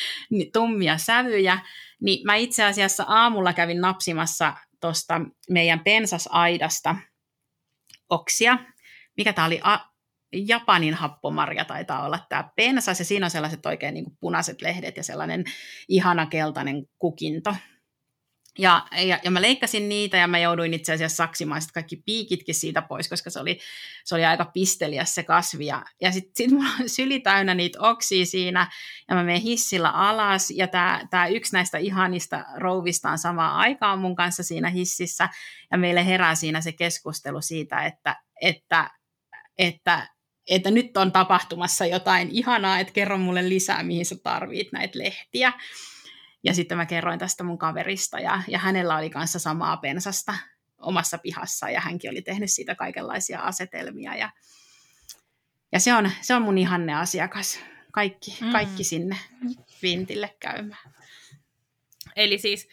tummia sävyjä, niin mä itse asiassa aamulla kävin napsimassa tuosta meidän pensasaidasta oksia. Mikä tämä oli? A- Japanin happomarja taitaa olla tämä pensas, ja siinä on sellaiset oikein niin punaiset lehdet ja sellainen ihana keltainen kukinto. Ja, ja, ja mä leikkasin niitä ja mä jouduin itse asiassa saksimaan kaikki piikitkin siitä pois, koska se oli, se oli aika pisteliäs se kasvi. Ja, ja sitten sit mulla on syli täynnä niitä oksia siinä ja mä menen hissillä alas. Ja tämä yksi näistä ihanista rouvista on samaan aikaan mun kanssa siinä hississä. Ja meille herää siinä se keskustelu siitä, että, että, että, että nyt on tapahtumassa jotain ihanaa, että kerro mulle lisää, mihin sä tarvit näitä lehtiä. Ja sitten mä kerroin tästä mun kaverista ja, ja hänellä oli kanssa samaa pensasta omassa pihassa ja hänkin oli tehnyt siitä kaikenlaisia asetelmia ja, ja se, on, se on mun ihanne asiakas. Kaikki, mm. kaikki sinne vintille käymään. Eli siis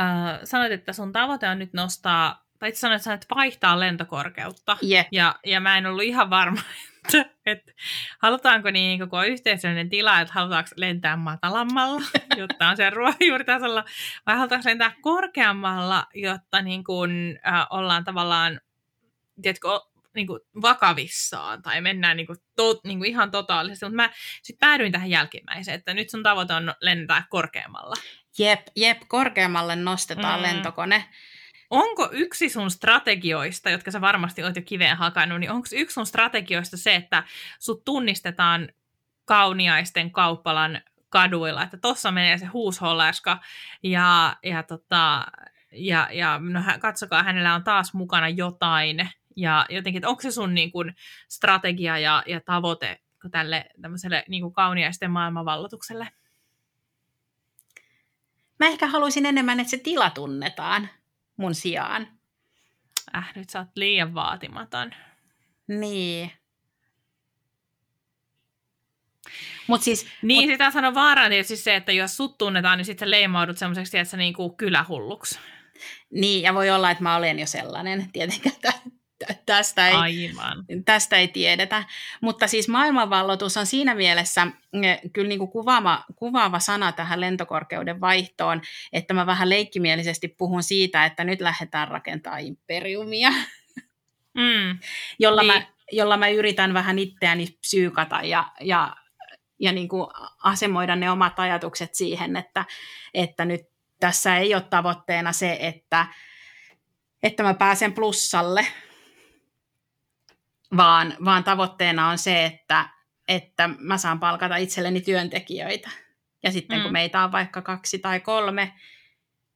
äh, sanoit, että sun tavoite on nyt nostaa, tai itse sanoit, että vaihtaa lentokorkeutta. Yeah. Ja, ja mä en ollut ihan varma, että, että halutaanko niin koko yhteisöllinen tila, että halutaanko lentää matalammalla, jotta on se ruohonjuuritasolla, vai halutaanko lentää korkeammalla, jotta niin kuin, äh, ollaan tavallaan, tiedätkö, niin kuin vakavissaan tai mennään niin kuin to, niin kuin ihan totaalisesti, mutta mä sitten päädyin tähän jälkimmäiseen, että nyt sun tavoite on lentää korkeammalla. Jep, jep, korkeammalle nostetaan mm. lentokone onko yksi sun strategioista, jotka sä varmasti oot jo kiveen hakannut, niin onko yksi sun strategioista se, että sut tunnistetaan kauniaisten kauppalan kaduilla, että tossa menee se huushollerska ja, ja, tota, ja, ja no, katsokaa, hänellä on taas mukana jotain. Ja jotenkin, onko se sun niin kun, strategia ja, ja tavoite tälle tämmöiselle niin kuin kauniaisten maailmanvallotukselle? Mä ehkä haluaisin enemmän, että se tila tunnetaan mun sijaan. Äh, nyt sä oot liian vaatimaton. Niin. Mut siis, niin, mut... sitä sanoo vaaraan tietysti se, että jos sut tunnetaan, niin sitten leimaudut semmoiseksi, että sä niinku kylähulluksi. Niin, ja voi olla, että mä olen jo sellainen. Tietenkään tästä ei, Aivan. tästä ei tiedetä. Mutta siis maailmanvallotus on siinä mielessä eh, kyllä niin kuin kuvaava, kuvaava sana tähän lentokorkeuden vaihtoon, että mä vähän leikkimielisesti puhun siitä, että nyt lähdetään rakentamaan imperiumia, mm. jolla, niin. mä, jolla mä yritän vähän itseäni psyykata ja, ja, ja niin kuin asemoida ne omat ajatukset siihen, että, että nyt tässä ei ole tavoitteena se, että, että mä pääsen plussalle, vaan, vaan tavoitteena on se, että, että mä saan palkata itselleni työntekijöitä. Ja sitten mm. kun meitä on vaikka kaksi tai kolme,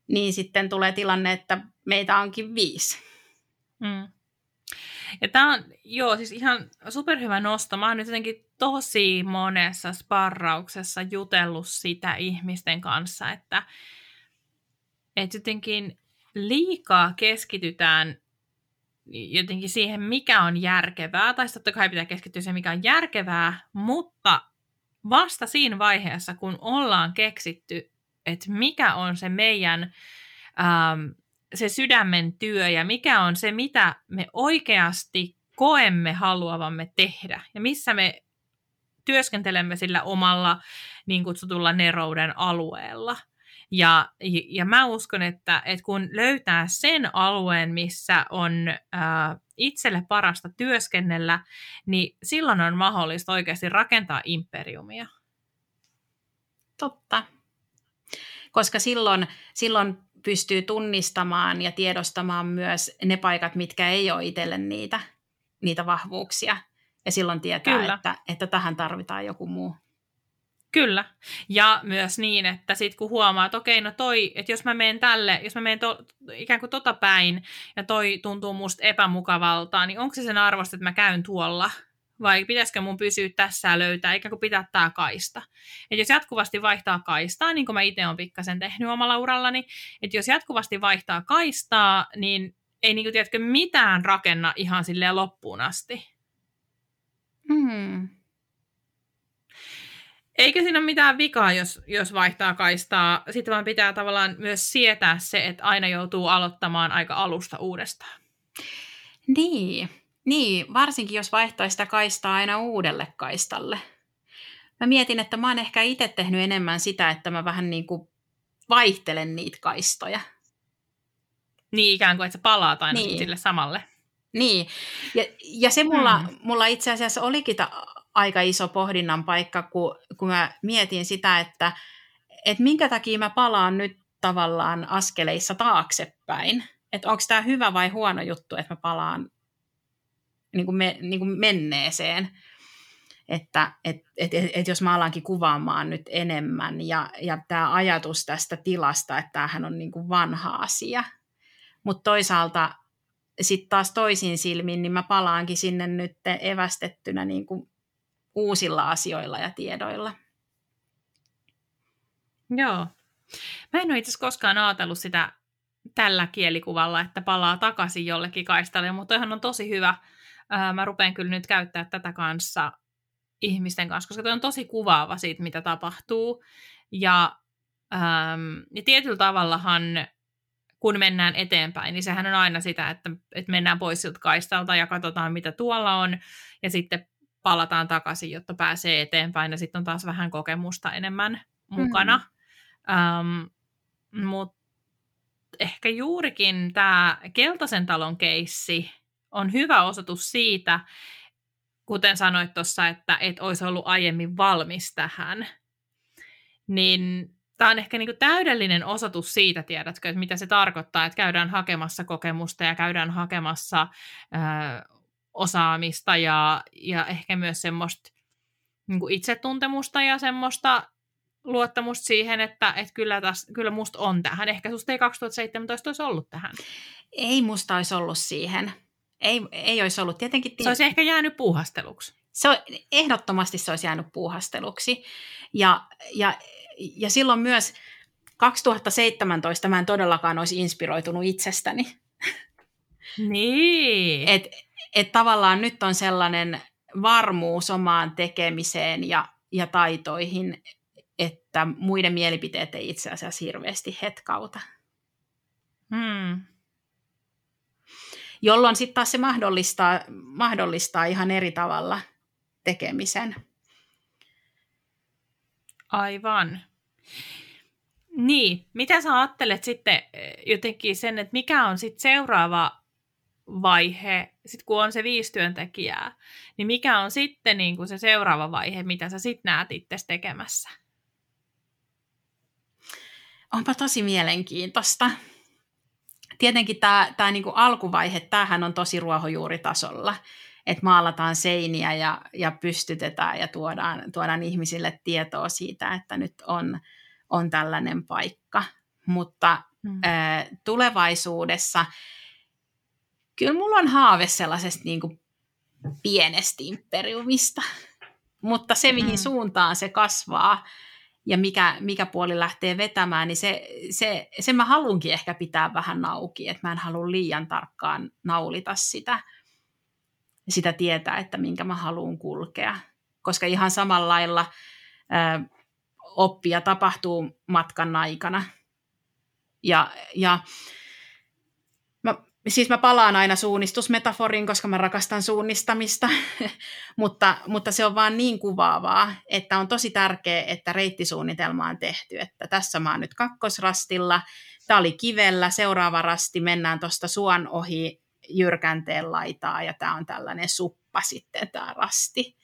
niin sitten tulee tilanne, että meitä onkin viisi. Mm. Ja tämä on, joo, siis ihan superhyvä nosto. Mä oon nyt jotenkin tosi monessa sparrauksessa jutellut sitä ihmisten kanssa, että, että jotenkin liikaa keskitytään jotenkin siihen, mikä on järkevää, tai totta kai pitää keskittyä siihen, mikä on järkevää, mutta vasta siinä vaiheessa, kun ollaan keksitty, että mikä on se meidän ähm, se sydämen työ ja mikä on se, mitä me oikeasti koemme haluavamme tehdä ja missä me työskentelemme sillä omalla niin kutsutulla nerouden alueella – ja, ja mä uskon, että, että kun löytää sen alueen, missä on ää, itselle parasta työskennellä, niin silloin on mahdollista oikeasti rakentaa imperiumia. Totta. Koska silloin, silloin pystyy tunnistamaan ja tiedostamaan myös ne paikat, mitkä ei ole itselle niitä, niitä vahvuuksia. Ja silloin tietää, että, että tähän tarvitaan joku muu. Kyllä. Ja myös niin, että sitten kun huomaa, että okei, no toi, että jos mä menen tälle, jos mä menen to, ikään kuin tota päin ja toi tuntuu musta epämukavalta, niin onko se sen arvosta, että mä käyn tuolla? vai pitäisikö mun pysyä tässä ja löytää, eikä kun pitää tämä kaista. Et jos jatkuvasti vaihtaa kaistaa, niin kuin mä itse olen pikkasen tehnyt omalla urallani, että jos jatkuvasti vaihtaa kaistaa, niin ei niin kuin, tiedätkö, mitään rakenna ihan silleen loppuun asti. Hmm. Eikä siinä ole mitään vikaa, jos, jos vaihtaa kaistaa. Sitten vaan pitää tavallaan myös sietää se, että aina joutuu aloittamaan aika alusta uudestaan. Niin, niin varsinkin jos vaihtaa sitä kaistaa aina uudelle kaistalle. Mä mietin, että mä oon ehkä itse tehnyt enemmän sitä, että mä vähän niin kuin vaihtelen niitä kaistoja. Niin ikään kuin, että sä palaat aina niin. sille samalle. Niin, ja, ja se mulla, hmm. mulla itse asiassa olikin ta, aika iso pohdinnan paikka, kun, kun mä mietin sitä, että, että minkä takia mä palaan nyt tavallaan askeleissa taaksepäin. Että onko tämä hyvä vai huono juttu, että mä palaan niin kuin me, niin kuin menneeseen. Että et, et, et, et jos mä alankin kuvaamaan nyt enemmän ja, ja tämä ajatus tästä tilasta, että tämähän on niin kuin vanha asia. Mutta toisaalta sitten taas toisin silmin, niin mä palaankin sinne nyt evästettynä niin kuin uusilla asioilla ja tiedoilla. Joo. Mä en ole itse koskaan ajatellut sitä tällä kielikuvalla, että palaa takaisin jollekin kaistalle, mutta ihan on tosi hyvä. mä rupean kyllä nyt käyttää tätä kanssa ihmisten kanssa, koska tämä on tosi kuvaava siitä, mitä tapahtuu. Ja, ähm, ja tietyllä tavallahan, kun mennään eteenpäin, niin sehän on aina sitä, että, että mennään pois siltä kaistalta ja katsotaan, mitä tuolla on, ja sitten palataan takaisin, jotta pääsee eteenpäin, ja sitten on taas vähän kokemusta enemmän mukana. Mm. Um, Mutta ehkä juurikin tämä Keltaisen talon keissi on hyvä osoitus siitä, kuten sanoit tuossa, että et olisi ollut aiemmin valmis tähän, niin tämä on ehkä niinku täydellinen osoitus siitä, tiedätkö, että mitä se tarkoittaa, että käydään hakemassa kokemusta ja käydään hakemassa ö, osaamista ja, ja ehkä myös semmoista niin kuin itsetuntemusta ja semmoista luottamusta siihen, että, että kyllä, täs, kyllä musta on tähän. Ehkä susta ei 2017 olisi ollut tähän. Ei musta olisi ollut siihen. Ei, ei olisi ollut. Tietenkin... Se olisi ehkä jäänyt puuhasteluksi. Se on, ehdottomasti se olisi jäänyt puuhasteluksi. Ja, ja, ja silloin myös 2017 mä en todellakaan olisi inspiroitunut itsestäni. Niin. Et, et tavallaan nyt on sellainen varmuus omaan tekemiseen ja, ja taitoihin, että muiden mielipiteet ei itse asiassa hirveästi hetkauta. Hmm. Jolloin sitten taas se mahdollistaa, mahdollistaa ihan eri tavalla tekemisen. Aivan. Niin, mitä sä ajattelet sitten eh, jotenkin sen, että mikä on sitten seuraava vaihe, sit kun on se viisi työntekijää, niin mikä on sitten niin kuin se seuraava vaihe, mitä sä sitten näet itse tekemässä? Onpa tosi mielenkiintoista. Tietenkin tämä, tämä niin kuin alkuvaihe, tämähän on tosi ruohonjuuritasolla, että maalataan seiniä ja, ja pystytetään ja tuodaan, tuodaan ihmisille tietoa siitä, että nyt on, on tällainen paikka. Mutta hmm. ä, tulevaisuudessa – kyllä mulla on haave sellaisesta niin kuin pienestä imperiumista. Mutta se, mihin mm. suuntaan se kasvaa ja mikä, mikä puoli lähtee vetämään, niin se, se, se mä halunkin ehkä pitää vähän auki, että mä en halua liian tarkkaan naulita sitä, sitä tietää, että minkä mä haluan kulkea. Koska ihan samalla lailla ö, oppia tapahtuu matkan aikana. Ja, ja siis mä palaan aina suunnistusmetaforiin, koska mä rakastan suunnistamista, mutta, mutta se on vaan niin kuvaavaa, että on tosi tärkeää, että reittisuunnitelma on tehty, että tässä mä oon nyt kakkosrastilla, tämä oli kivellä, seuraava rasti, mennään tuosta suon ohi jyrkänteen laitaa ja tämä on tällainen suppa sitten tämä rasti.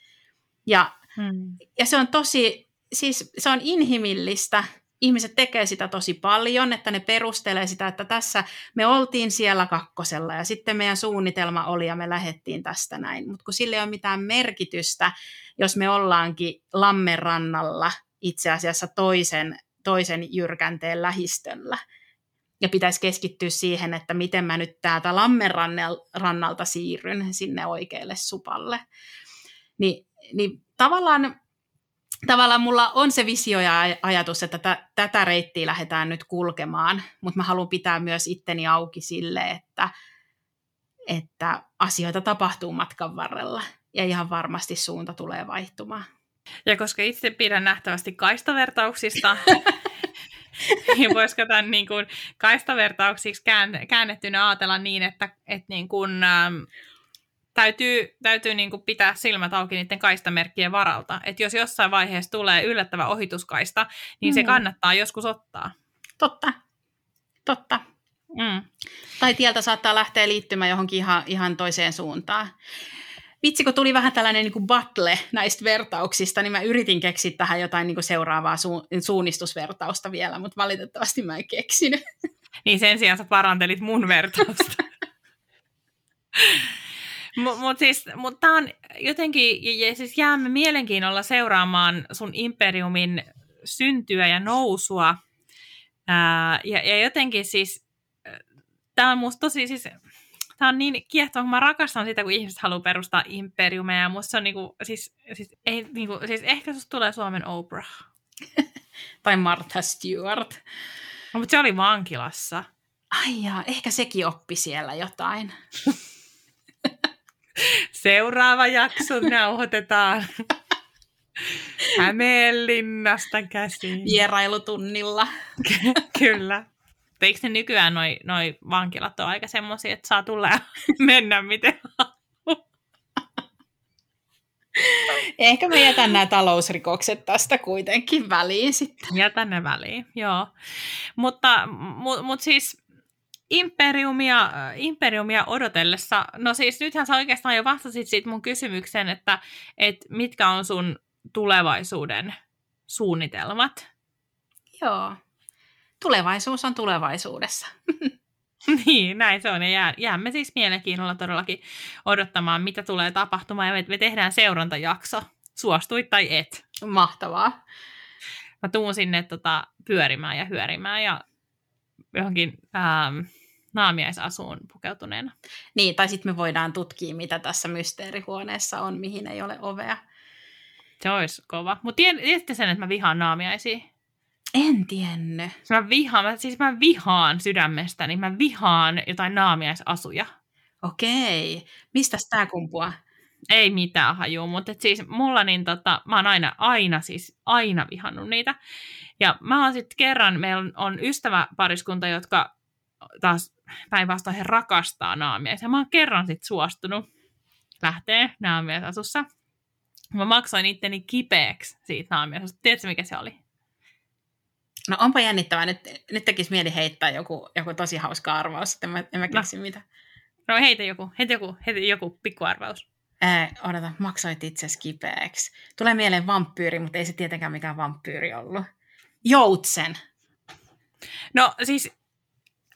Ja, hmm. ja se on tosi, siis se on inhimillistä, ihmiset tekee sitä tosi paljon, että ne perustelee sitä, että tässä me oltiin siellä kakkosella ja sitten meidän suunnitelma oli ja me lähettiin tästä näin. Mutta kun sille ei ole mitään merkitystä, jos me ollaankin Lammenrannalla itse asiassa toisen, toisen jyrkänteen lähistöllä. Ja pitäisi keskittyä siihen, että miten mä nyt täältä Lammenrannalta siirryn sinne oikealle supalle. Niin, niin tavallaan, tavallaan mulla on se visio ja ajatus, että t- tätä reittiä lähdetään nyt kulkemaan, mutta mä haluan pitää myös itteni auki sille, että, että asioita tapahtuu matkan varrella ja ihan varmasti suunta tulee vaihtumaan. Ja koska itse pidän nähtävästi kaistavertauksista, niin voisiko tämän niin kuin kaistavertauksiksi käännettynä ajatella niin, että, että niin kuin, ähm, täytyy, täytyy niin kuin pitää silmät auki niiden kaistamerkkien varalta. Että jos jossain vaiheessa tulee yllättävä ohituskaista, niin mm. se kannattaa joskus ottaa. Totta, totta. Mm. Tai tieltä saattaa lähteä liittymään johonkin ihan, ihan toiseen suuntaan vitsi, kun tuli vähän tällainen niin kuin battle näistä vertauksista, niin mä yritin keksiä tähän jotain niin kuin seuraavaa su- suunnistusvertausta vielä, mutta valitettavasti mä en keksinyt. Niin sen sijaan sä parantelit mun vertausta. Mutta mut siis, mut tää on jotenkin, ja, siis jäämme mielenkiinnolla seuraamaan sun imperiumin syntyä ja nousua. Ää, ja, ja jotenkin siis, tämä on musta tosi siis tämä on niin kiehtova, kun mä rakastan sitä, kun ihmiset haluaa perustaa imperiumeja. Ja musta se on niinku, siis, siis, ei, niinku, siis ehkä susta tulee Suomen Oprah. tai Martha Stewart. No, mutta se oli vankilassa. Ai jaa, ehkä sekin oppi siellä jotain. Seuraava jakso nauhoitetaan. Hämeenlinnasta käsin. Vierailutunnilla. Kyllä. Eikö ne nykyään noi, noi vankilat ole aika semmoisia, että saa tulla ja mennä miten Ehkä mä jätän nämä talousrikokset tästä kuitenkin väliin sitten. Jätän ne väliin, joo. Mutta mut, mut siis imperiumia, imperiumia odotellessa, no siis nythän sä oikeastaan jo vastasit siitä mun kysymykseen, että et mitkä on sun tulevaisuuden suunnitelmat? Joo tulevaisuus on tulevaisuudessa. niin, näin se on. Ja jää, jäämme siis mielenkiinnolla todellakin odottamaan, mitä tulee tapahtumaan. Ja me, me tehdään seurantajakso. Suostuit tai et. Mahtavaa. Mä tuun sinne tota, pyörimään ja hyörimään ja johonkin ähm, naamiaisasuun pukeutuneena. Niin, tai sitten me voidaan tutkia, mitä tässä mysteerihuoneessa on, mihin ei ole ovea. Se olisi kova. Mutta tiedätte sen, että mä vihaan naamiaisia? En tiennyt. Mä vihaan, mä, siis mä vihaan sydämestäni, mä vihaan jotain naamiaisasuja. Okei. Mistä tämä kumpua? Ei mitään hajua, mutta et siis mulla niin tota, mä oon aina, aina siis aina vihannut niitä. Ja mä oon sitten kerran, meillä on, ystäväpariskunta, jotka taas päinvastoin he rakastaa naamiaisia. Mä oon kerran sitten suostunut lähtee naamiaisasussa. Mä maksoin itteni kipeäksi siitä naamiaisasusta. Tiedätkö mikä se oli? No onpa jännittävää. Nyt, nyt tekisi mieli heittää joku, joku tosi hauska arvaus, että mä, en mä no. keksi no. mitä. No heitä joku, heitä joku, heitä joku pikkuarvaus. Ää, odota, maksoit itse kipeäksi. Tulee mieleen vampyyri, mutta ei se tietenkään mikään vampyyri ollut. Joutsen. No siis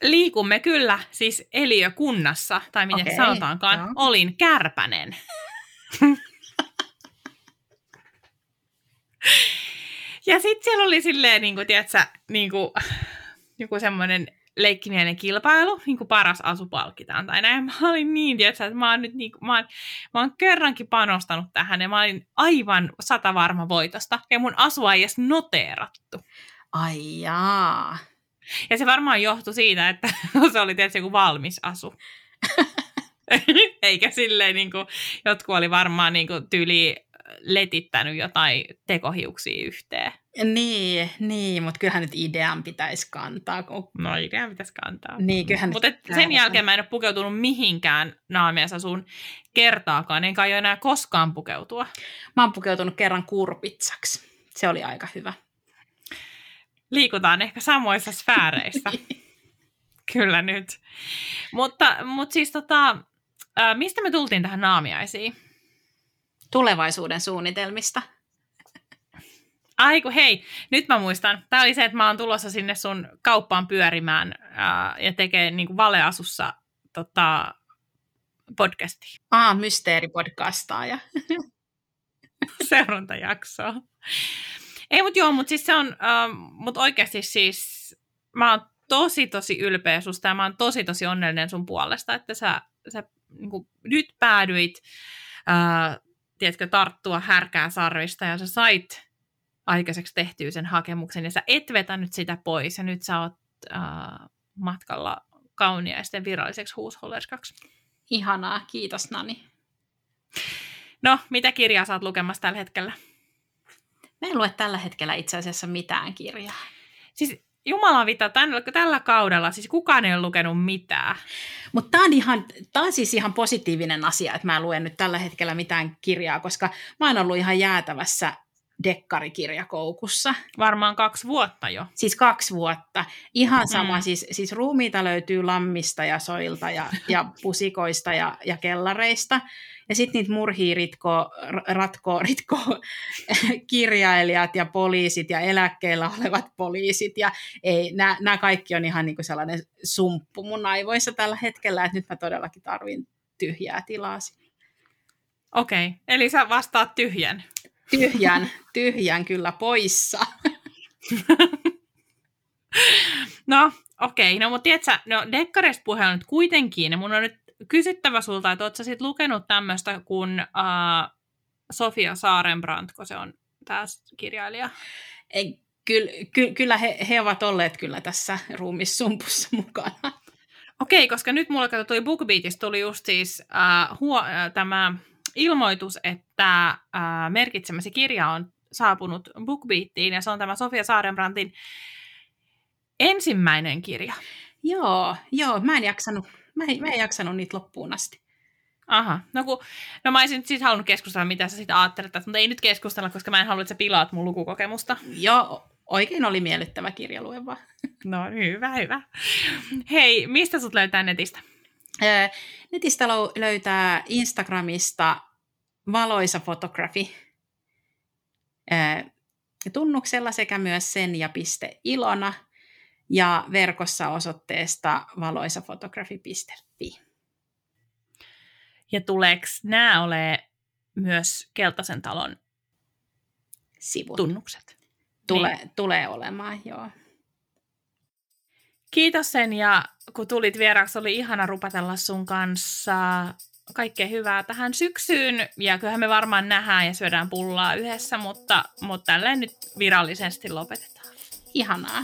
liikumme kyllä siis eliökunnassa, tai miten okay, sanotaankaan, joo. olin kärpänen. Ja sitten siellä oli silleen, niin kuin, tiedätkö, niin kuin, joku semmoinen leikkimielinen kilpailu, niin kuin paras asu palkitaan tai näin. Mä olin niin, tiedätkö, että mä oon nyt niin mä oon, mä oon kerrankin panostanut tähän ja mä olin aivan sata varma voitosta ja mun asua ei edes noteerattu. Ai jaa. Ja se varmaan johtui siitä, että se oli tietysti joku valmis asu. Eikä silleen, niin kuin, jotkut oli varmaan niin kuin, tyyli letittänyt jotain tekohiuksia yhteen. Niin, niin mutta kyllähän nyt idean pitäisi kantaa. Kun... No idean pitäisi kantaa. Niin, kyllähän Mutta sen jälkeen mä en ole pukeutunut mihinkään naamiasasuun kertaakaan, enkä aio enää koskaan pukeutua. Mä oon pukeutunut kerran kurpitsaksi. Se oli aika hyvä. Liikutaan ehkä samoissa sfääreissä. Kyllä nyt. Mutta, mutta siis tota, mistä me tultiin tähän naamiaisiin? Tulevaisuuden suunnitelmista? Aiku, hei, nyt mä muistan. Tämä oli se, että mä oon tulossa sinne sun kauppaan pyörimään ää, ja tekee niin kuin valeasussa tota, podcastia. Ah, mysteeripodcastaaja. Seurantajaksoa. Ei, mutta joo, mutta siis se on, ähm, mutta oikeasti siis mä oon tosi, tosi ylpeä susta ja mä oon tosi, tosi onnellinen sun puolesta, että sä, sä niin kuin, nyt päädyit äh, tiedätkö, tarttua härkää sarvista ja sä sait aikaiseksi tehtyä sen hakemuksen ja sä et vetänyt sitä pois ja nyt sä oot äh, matkalla kauniaisten viralliseksi huushollerskaksi. Ihanaa, kiitos Nani. No, mitä kirjaa oot lukemassa tällä hetkellä? Mä en lue tällä hetkellä itse asiassa mitään kirjaa. Siis jumalavita, tällä, tällä kaudella siis kukaan ei ole lukenut mitään. Mutta tämä on, ihan, tää on siis ihan positiivinen asia, että mä luen nyt tällä hetkellä mitään kirjaa, koska mä oon ollut ihan jäätävässä dekkarikirjakoukussa. Varmaan kaksi vuotta jo. Siis kaksi vuotta. Ihan sama, mm. siis, siis ruumiita löytyy lammista ja soilta ja, ja pusikoista ja, ja kellareista. Ja sitten niitä murhii ritko, ratko, ritko kirjailijat ja poliisit ja eläkkeellä olevat poliisit. Ja ei, nämä kaikki on ihan niinku sellainen sumppu mun aivoissa tällä hetkellä, että nyt mä todellakin tarvin tyhjää tilaa. Okei, okay. eli sä vastaat tyhjän. Tyhjän, tyhjän kyllä poissa. no, okei. Okay. No, mutta tiedätkö, no dekkareista puheella nyt kuitenkin, mun on nyt kysyttävä sulta, että ootko sit lukenut tämmöistä kuin uh, Sofia Saarenbrant, kun se on tämä kirjailija? Ei, kyllä, ky, kyllä he, he ovat olleet kyllä tässä ruumissumpussa mukana. Okei, koska nyt mulla tuli BookBeatista tuli just siis uh, huo, uh, tämä ilmoitus, että uh, merkitsemäsi kirja on saapunut BookBeatiin, ja se on tämä Sofia Saarenbrantin ensimmäinen kirja. Joo, joo, mä en jaksanut Mä en, mä en jaksanut niitä loppuun asti. Aha, no, kun, no mä olisin siis halunnut keskustella, mitä sä sitten ajattelet, mutta ei nyt keskustella, koska mä en halua, että sä pilaat mun lukukokemusta. Joo, oikein oli miellyttävä kirja lueva. No hyvä, hyvä. Hei, mistä sut löytää netistä? netistä löytää Instagramista valoisa photography tunnuksella sekä myös sen ja piste ilona ja verkossa osoitteesta valoisafotografi.fi. Ja tuleeko nämä ole myös Keltaisen talon sivut? Tunnukset. Tule, niin. Tulee olemaan, joo. Kiitos sen ja kun tulit vieraaksi, oli ihana rupatella sun kanssa. Kaikkea hyvää tähän syksyyn ja kyllähän me varmaan nähdään ja syödään pullaa yhdessä, mutta, mutta tälleen nyt virallisesti lopetetaan. Ihanaa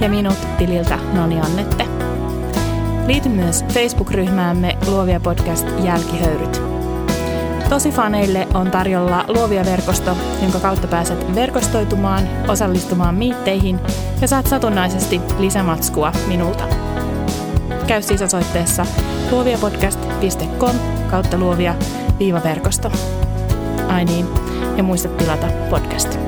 ja minut tililtä Noni Annette. Liity myös Facebook-ryhmäämme Luovia podcast Jälkihöyryt. Tosi faneille on tarjolla Luovia verkosto, jonka kautta pääset verkostoitumaan, osallistumaan miitteihin ja saat satunnaisesti lisämatskua minulta. Käy siis osoitteessa luoviapodcast.com kautta luovia viiva verkosto. Ai niin, ja muista tilata podcast.